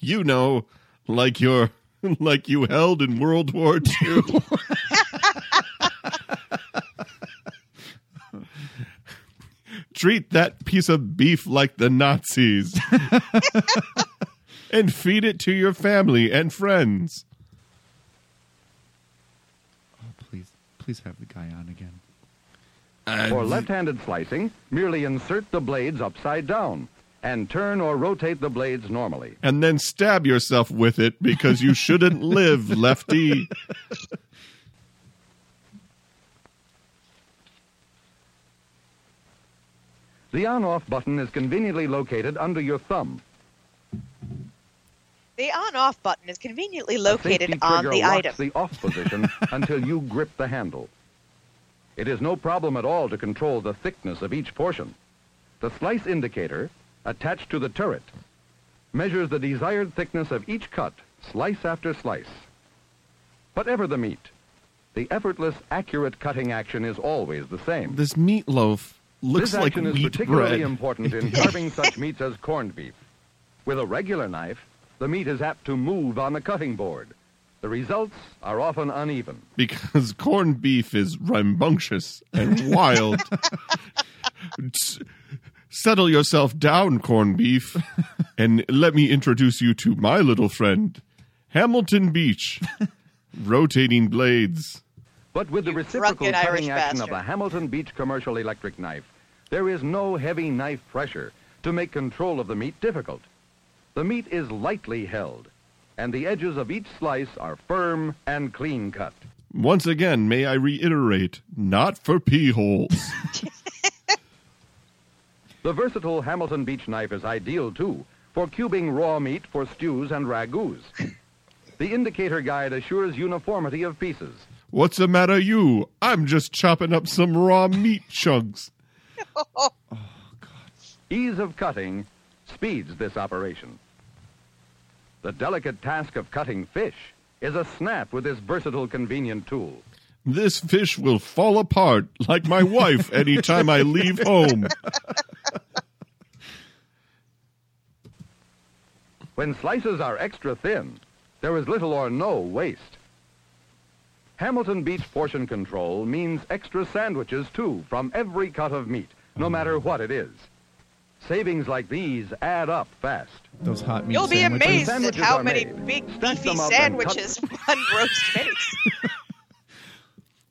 you know, like your like you held in World War II. Treat that piece of beef like the Nazis. and feed it to your family and friends. Oh, please, please have the guy on again. For left-handed slicing, merely insert the blades upside down and turn or rotate the blades normally. and then stab yourself with it because you shouldn't live, lefty. The on-off button is conveniently located under your thumb. The on-off button is conveniently located safety on trigger the locks item. the off position until you grip the handle. It is no problem at all to control the thickness of each portion. The slice indicator, attached to the turret, measures the desired thickness of each cut, slice after slice. Whatever the meat, the effortless, accurate cutting action is always the same. This meatloaf looks this like action is particularly bread. important in carving such meats as corned beef. With a regular knife, the meat is apt to move on the cutting board. The results are often uneven. because corned beef is rambunctious and wild. S- Settle yourself down, corned beef, and let me introduce you to my little friend, Hamilton Beach. Rotating blades. But with the reciprocal drunken cutting Irish action of a Hamilton Beach commercial electric knife, there is no heavy knife pressure to make control of the meat difficult. The meat is lightly held, and the edges of each slice are firm and clean cut. Once again, may I reiterate, not for pee holes. The versatile Hamilton Beach knife is ideal, too, for cubing raw meat for stews and ragouts. The indicator guide assures uniformity of pieces. What's the matter, you? I'm just chopping up some raw meat chunks. Ease of cutting speeds this operation. The delicate task of cutting fish is a snap with this versatile, convenient tool. This fish will fall apart like my wife any time I leave home. When slices are extra thin, there is little or no waste. Hamilton Beach portion control means extra sandwiches, too, from every cut of meat, no matter what it is. Savings like these add up fast. Those hot meat You'll be sandwiches. amazed at how many made. big Stack beefy them cut- sandwiches one roast makes.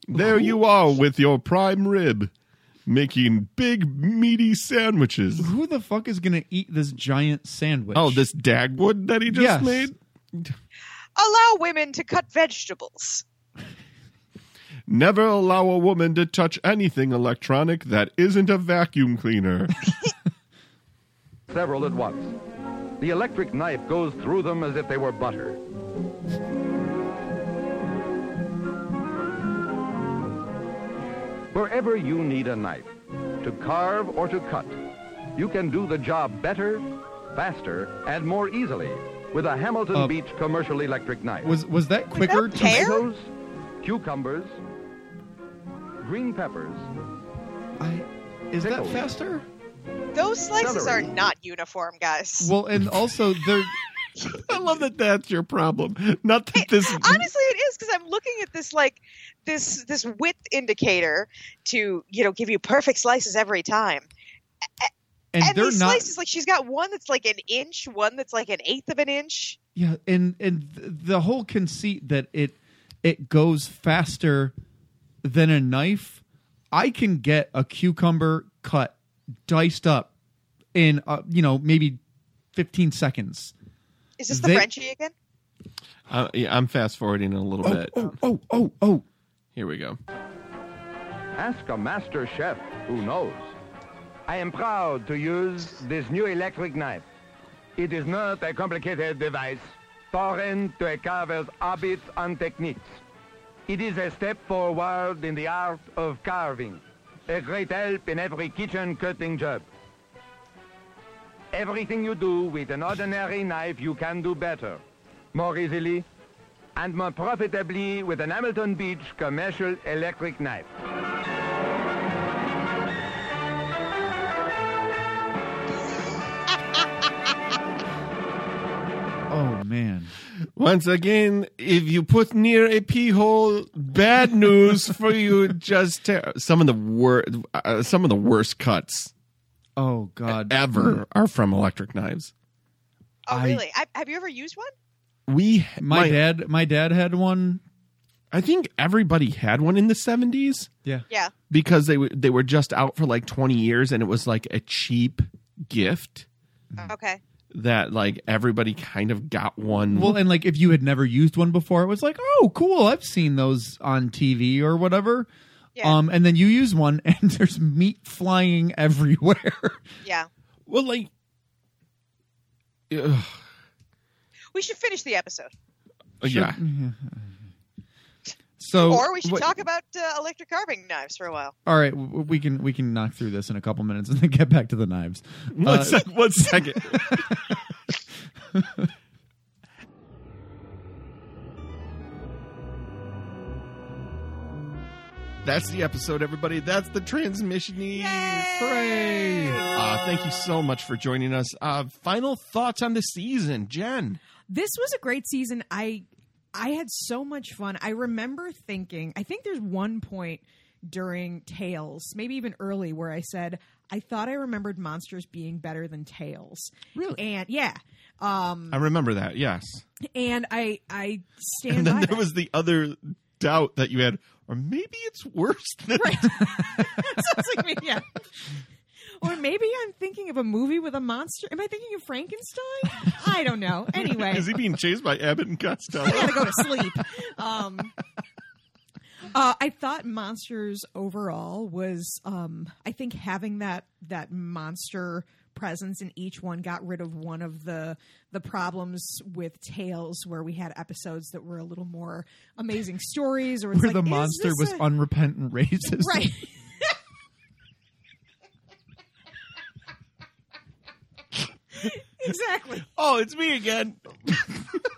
There you are with your prime rib, making big meaty sandwiches. Who the fuck is gonna eat this giant sandwich? Oh, this Dagwood that he just Yes. made? Allow women to cut vegetables. Never allow a woman to touch anything electronic that isn't a vacuum cleaner. Several at once. The electric knife goes through them as if they were butter. Wherever you need a knife, to carve or to cut, you can do the job better, faster, and more easily with a Hamilton Uh, Beach commercial electric knife. Was was that quicker? to- Tomatoes, cucumbers, green peppers. I, is that faster? Those slices Celery. are not uniform, guys. Well, and also they're I love that that's your problem. Not that this. Honestly, it is because I'm looking at this like this this width indicator to you know give you perfect slices every time. and, And, they're these not. slices, like she's got one that's like an inch, one that's like an eighth of an inch. Yeah, and and the whole conceit that it it goes faster than a knife. I can get a cucumber cut, diced up in uh, you know maybe fifteen seconds. Is this the They- Frenchie again? Uh, yeah, I'm fast forwarding a little bit. Oh oh oh oh! Here we go. Ask a master chef who knows. I am proud to use this new electric knife. It is not a complicated device, foreign to a carver's habits and techniques. It is a step forward in the art of carving, a great help in every kitchen cutting job. Everything you do with an ordinary knife, you can do better, more easily, and more profitably with an Hamilton Beach commercial electric knife. Man! Once again, if you put near a pee hole, bad news for you. Just ter- some of the wor- uh, some of the worst cuts Oh god! ever are from electric knives. Oh, I- really? I, have you ever used one? We My, dad, my dad had one. I think everybody had one in the seventies Yeah. Yeah. because they w- they were just out for like twenty years, and it was like a cheap gift Okay. That like everybody kind of got one. Well, and like if you had never used one before, it was like, oh, cool. I've seen those on TV or whatever. Yeah. Um, and then you use one, and there's meat flying everywhere. Yeah. well, like. ugh, We should finish the episode. yeah. So, or we should what- talk about uh, electric carving knives for a while. All right, we can we can knock through this in a couple minutes and then get back to the knives. One Uh, sec- one second. That's the episode, everybody. That's the transmission. Hooray! Uh, thank you so much for joining us. Uh, final thoughts on the season, Jen. this was a great season. I I had so much fun. I remember thinking, I think there's one point during Tails, maybe even early, where I said, I thought I remembered Monsters being better than Tails. Really? And yeah. Um I remember that. Yes. and I I stand And then by there that. was the other doubt that you had, or maybe it's worse than. Sounds like me, yeah. Or maybe I'm thinking of a movie with a monster. Am I thinking of Frankenstein? I don't know. Anyway, Is he being chased by Abbott and Costello? I gotta go to sleep. Um, Uh, I thought monsters overall was, um, I think having that that monster presence in each one got rid of one of the the problems with tales where we had episodes that were a little more amazing stories or Where like, the monster was a- unrepentant racist. right. exactly. Oh, it's me again.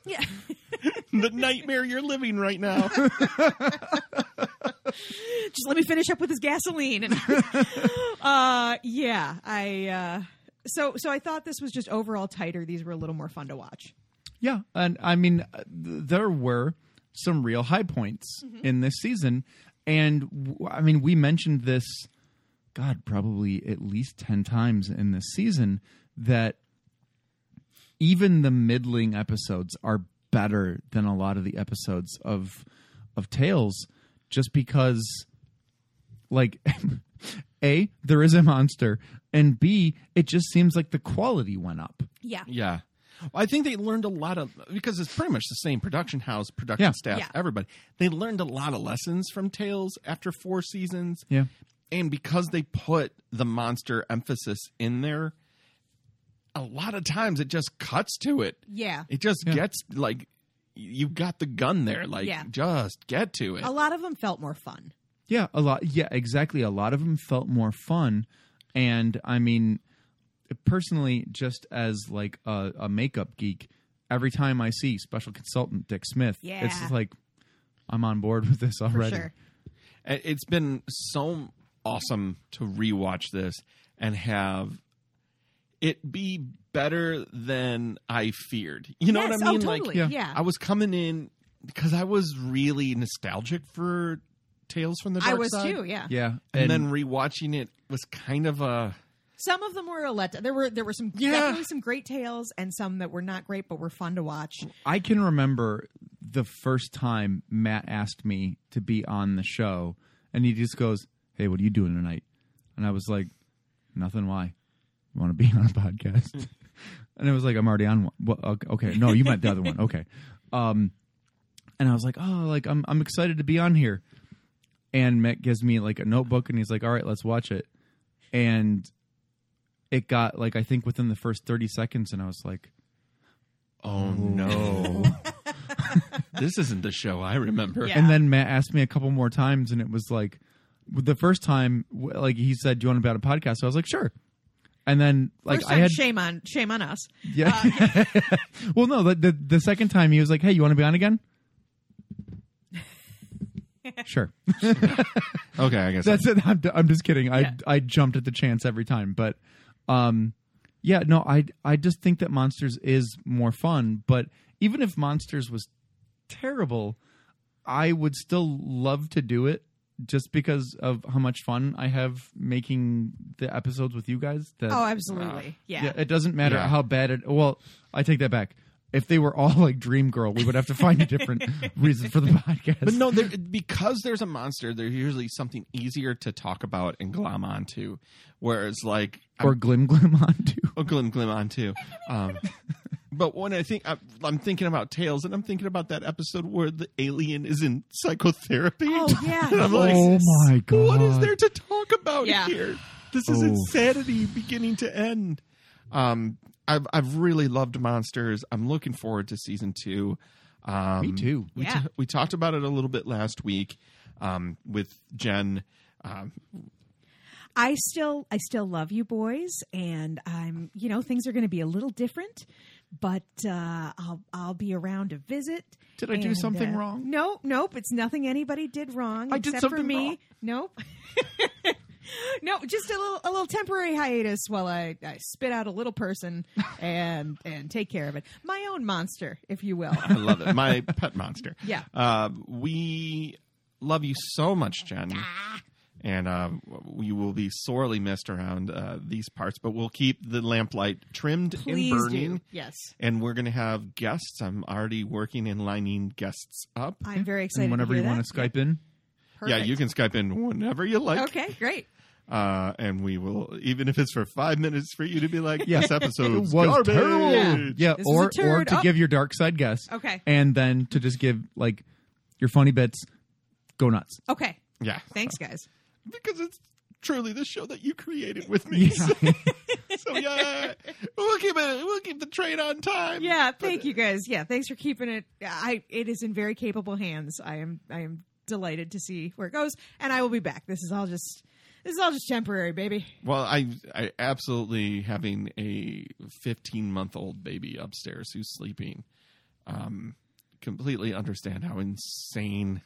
Yeah. the nightmare you're living right now. Just let me finish up with this gasoline. And uh, yeah, I uh, so so I thought this was just overall tighter. These were a little more fun to watch. Yeah, and I mean, uh, th- there were some real high points in this season, and w- I mean, we mentioned this, God, probably at least ten times in this season that even the middling episodes are better than a lot of the episodes of of Tales, just because, like, a there is a monster, and b it just seems like the quality went up. Yeah. Yeah. Well, I think they learned a lot of because it's pretty much the same production house, production Yeah. staff, Yeah. everybody. They learned a lot of lessons from Tales after four seasons. Yeah. And because they put the monster emphasis in there, a lot of times it just cuts to it. Yeah. It just gets like you've got the gun there. Like Yeah. just get to it. A lot of them felt more fun. Yeah, a lot. Yeah, exactly. A lot of them felt more fun, and I mean, personally, just as like a, a makeup geek, every time I see special consultant Dick Smith, Yeah. it's like I'm on board with this already. It- It's been so awesome to rewatch this and have it be better than I feared. You know Yes, what I oh, mean? totally, Like, Yeah. yeah. I was coming in because I was really nostalgic for Tales from the Dark Side. I was Side. too, yeah. Yeah, and, and- then rewatching it was kind of a Some of them were a let. There were there were some Yeah. definitely some great tales and some that were not great but were fun to watch. I can remember the first time Matt asked me to be on the show, and he just goes, "Hey, what are you doing tonight?" And I was like, "Nothing. Why? You want to be on a podcast?" and it was like, "I'm already on one." Well, okay, okay, no, you meant the other one. Okay. Um, and I was like, "Oh, like I'm I'm excited to be on here." And Matt gives me like a notebook, and he's like, "All right, let's watch it." And it got like I think within the first thirty seconds, and I was like, Oh no. this isn't the show I remember. And then Matt asked me a couple more times, and it was like the first time, like he said, "Do you want to be on a podcast?" So I was like, "Sure." And then, like First I time, had, shame on shame on us. yeah. well, no, the, the the second time he was like, "Hey, you want to be on again?" sure. Okay, I guess that's it. I'm, I'm just kidding. I I jumped at the chance every time, but um, yeah, no, I I just think that Monsters is more fun. But even if Monsters was terrible, I would still love to do it just because of how much fun I have making the episodes with you guys. That, Oh, absolutely. Yeah. it doesn't matter Yeah. how bad it. Well, I take that back. If they were all like Dream Girl, we would have to find a different reason for the podcast. But no, because there's a monster, there's usually something easier to talk about and glom onto. Whereas, like, or glim glim on too. or glim glim onto. Um, but when I think I'm, I'm thinking about Tales, and I'm thinking about that episode where the alien is in psychotherapy. Oh yeah. and I'm like, oh my god! what is there to talk about Yeah. here? This is Oh. insanity beginning to end. Um, I've I've really loved Monsters. I'm looking forward to season two. Um, Me too. We, Yeah. ta- we talked about it a little bit last week um, with Jen. Um, I still I still love you boys and I'm you know things are going to be a little different but uh, I'll I'll be around to visit. Did I do something uh, wrong? Nope, nope. It's nothing anybody did wrong I did except for something me. wrong. Nope. no, just a little a little temporary hiatus while I, I spit out a little person and and take care of it. My own monster, if you will. I love it. My pet monster. Yeah. Uh, we love you so much, Jen. And uh, we will be sorely missed around uh, these parts, but we'll keep the lamplight trimmed Please and do. burning. Yes. And we're going to have guests. I'm already working and lining guests up. I'm very excited. And whenever to you hear want to Skype in, Yeah, you can Skype in whenever you like. Okay, great. Uh, and we will, even if it's for five minutes, for you to be like, Yeah. "This episode's it was garbage." terrible. Yeah. Yeah, This was a or or to Oh. give your dark side guess. Okay. and then to just give like your funny bits go nuts. Okay. Yeah. Thanks, guys. Because it's truly the show that you created with me. So, so, yeah, we'll keep it. We'll keep the train on time. Yeah, thank you guys. Yeah, thanks for keeping it. I it is in very capable hands. I am I am delighted to see where it goes, and I will be back. This is all just this is all just temporary, baby. Well, I, I absolutely having a 15 month old baby upstairs who's sleeping. Um, completely understand how insane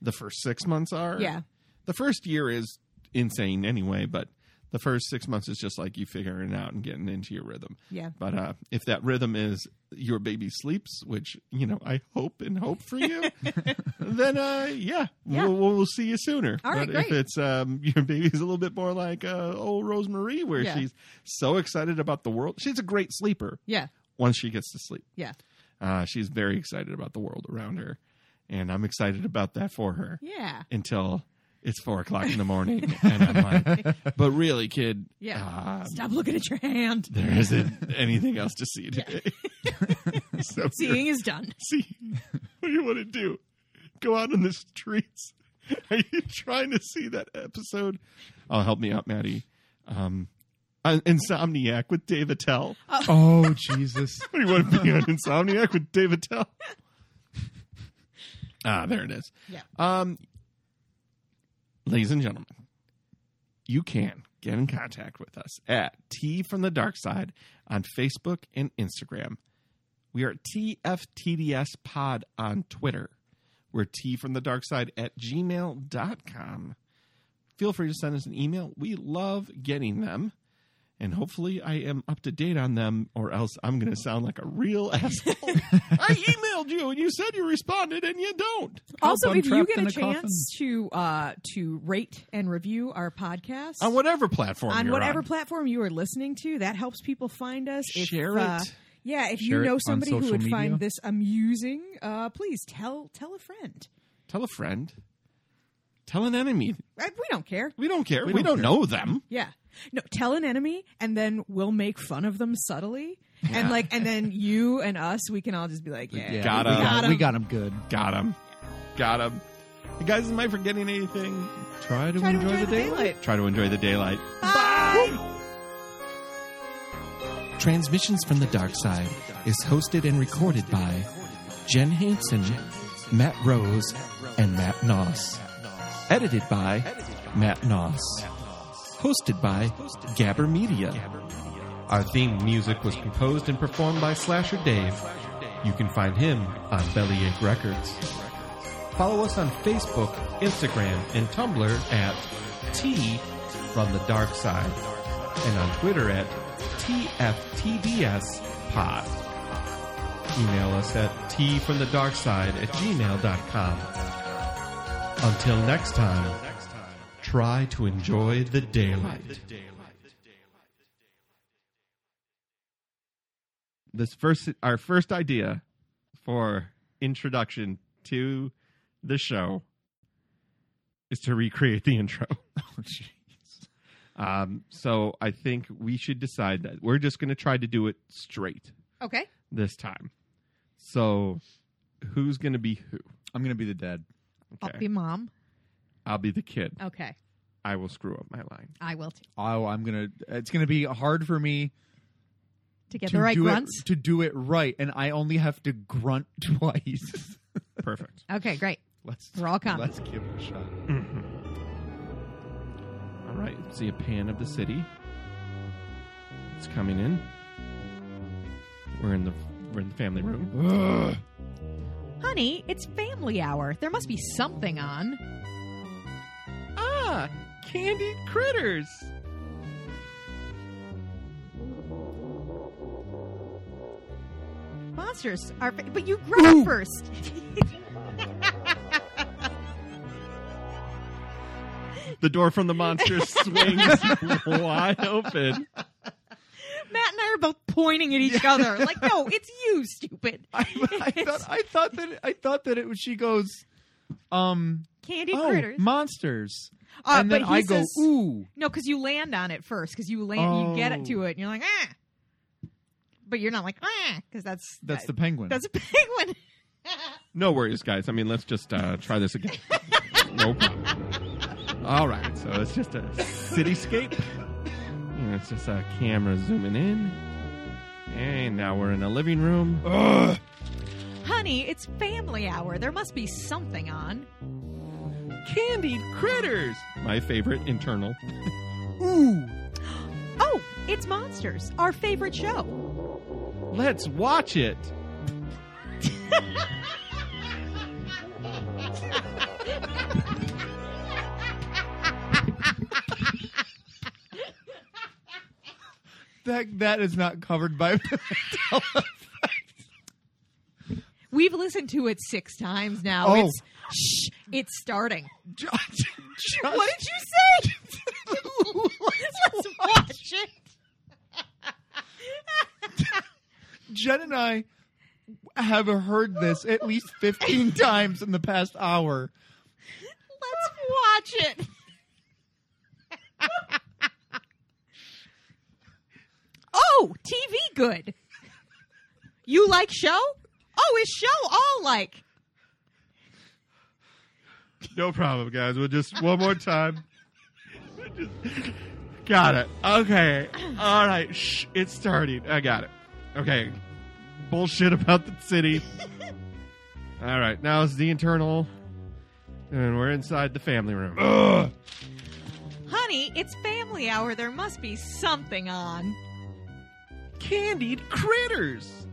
the first six months are. Yeah. The first year is insane anyway, but the first six months is just like you figuring it out and getting into your rhythm. Yeah. But uh, if that rhythm is your baby sleeps, which you know I hope and hope for you, then uh, yeah, Yeah. We'll, we'll see you sooner. All right, but if it's um, your baby's a little bit more like uh, old Rosemary, where Yeah. she's so excited about the world, she's a great sleeper. Yeah. Once she gets to sleep, Yeah. uh, she's very excited about the world around her, and I'm excited about that for her. Yeah. Until it's four o'clock in the morning, and I'm like, "But really, kid, Yeah. um, Stop looking at your hand. there isn't anything else to see today. so Seeing is done. See, what do you want to do? Go out on the streets? Are you trying to see that episode? Oh, help me out, Maddie. Um, Insomniac with Dave Attell. Oh Jesus! What do you want to be on Insomniac with Dave Attell? ah, there it is. Yeah. Um, ladies and gentlemen, you can get in contact with us at T from the Dark Side on Facebook and Instagram. We are TFTDS Pod on Twitter. We're T from the Dark Side at gmail.com. Feel free to send us an email. We love getting them. And hopefully I am up to date on them, or else I'm going to sound like a real asshole. I emailed you and you said you responded and you don't. Also, if you get a a chance to uh, to rate and review our podcast On whatever platform on you're whatever on. platform you are listening to, that helps people find us. If, Share uh, it. yeah, if Share you know somebody who would media. find this amusing, uh, please tell tell a friend. Tell a friend. Tell an enemy. Uh, We don't care. We don't care. We, We don't, don't know them. Yeah. No, tell an enemy and then we'll make fun of them subtly. Yeah. And like and then you and us, we can all just be like, yeah, got we him. We got him good. Got him. Got him. Hey guys, am I forgetting anything? Try to Try to enjoy, enjoy the the daylight. daylight. Try to enjoy the daylight. Bye. Transmissions from the Dark Side is hosted and recorded by Jen Hansen, Matt Rose, and Matt Noss. Edited by Matt Noss. Hosted by Gabber Media. Our theme music was composed and performed by Slasher Dave. You can find him on Bellyache Records. Follow us on Facebook, Instagram, and Tumblr at T from the Dark Side, and on Twitter at TFTDS Pod. Email us at T from the Dark Side at gmail.com. Until next time, try to enjoy the daylight. This first, our first idea for introduction to the show is to recreate the intro. Um, so I think we should decide that we're just going to try to do it straight Okay. this time. So who's going to be who? I'm going to be the dad. I'll be mom. I'll be the kid. Okay. I will screw up my line. I will too. Oh, I'm gonna. It's gonna be hard for me To get to the right do grunts. it to do it right, and I only have to grunt twice. Perfect. Okay, great. Let's We're all coming. let's give it a shot. All right. See a pan of the city. It's coming in. We're in the we're in the family room. Honey, it's family hour. There must be something on. ah, candied critters. Monsters are, but you grunt first. The door from the monster swings wide open. Matt and I are both pointing at each other, like, "No, it's you, stupid." I thought I thought that I thought that it was. She goes, um, Candied oh, critters. monsters, Uh, and then he I go, says- ooh. No, because you land on it first. Because you land, you get it to Oh. it, and you're like, ah. But you're not like ah, because that's That's the penguin. That's a penguin. No worries, guys. I mean, let's just uh, try this again. No problem. All right, so it's just a cityscape. And it's just a camera zooming in. And now we're in a living room. Honey, it's family hour. There must be something on. Candied critters. My favorite internal. Ooh. Oh, it's Monsters, our favorite show. Let's watch it. That that is not covered by We've listened to it six times now. Oh. It's shh, it's starting. What did you say? Let's watch it. Jen and I have heard this at least 15 times in the past hour. Let's watch it. oh, TV good. You like show? Oh, is show all like? No problem, guys. We'll just one more time. Just- got it. Okay. All right. Shh. It's starting. I got it. Okay. Bullshit about the city. All right. Now it's the internal, and we're inside the family room. Ugh. Honey, it's family hour. There must be something on. Candied critters.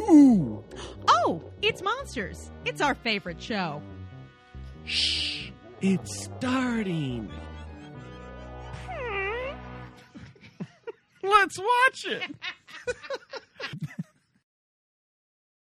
Ooh. Oh, it's Monsters. It's our favorite show. Shh, it's starting. Hmm? Let's watch it.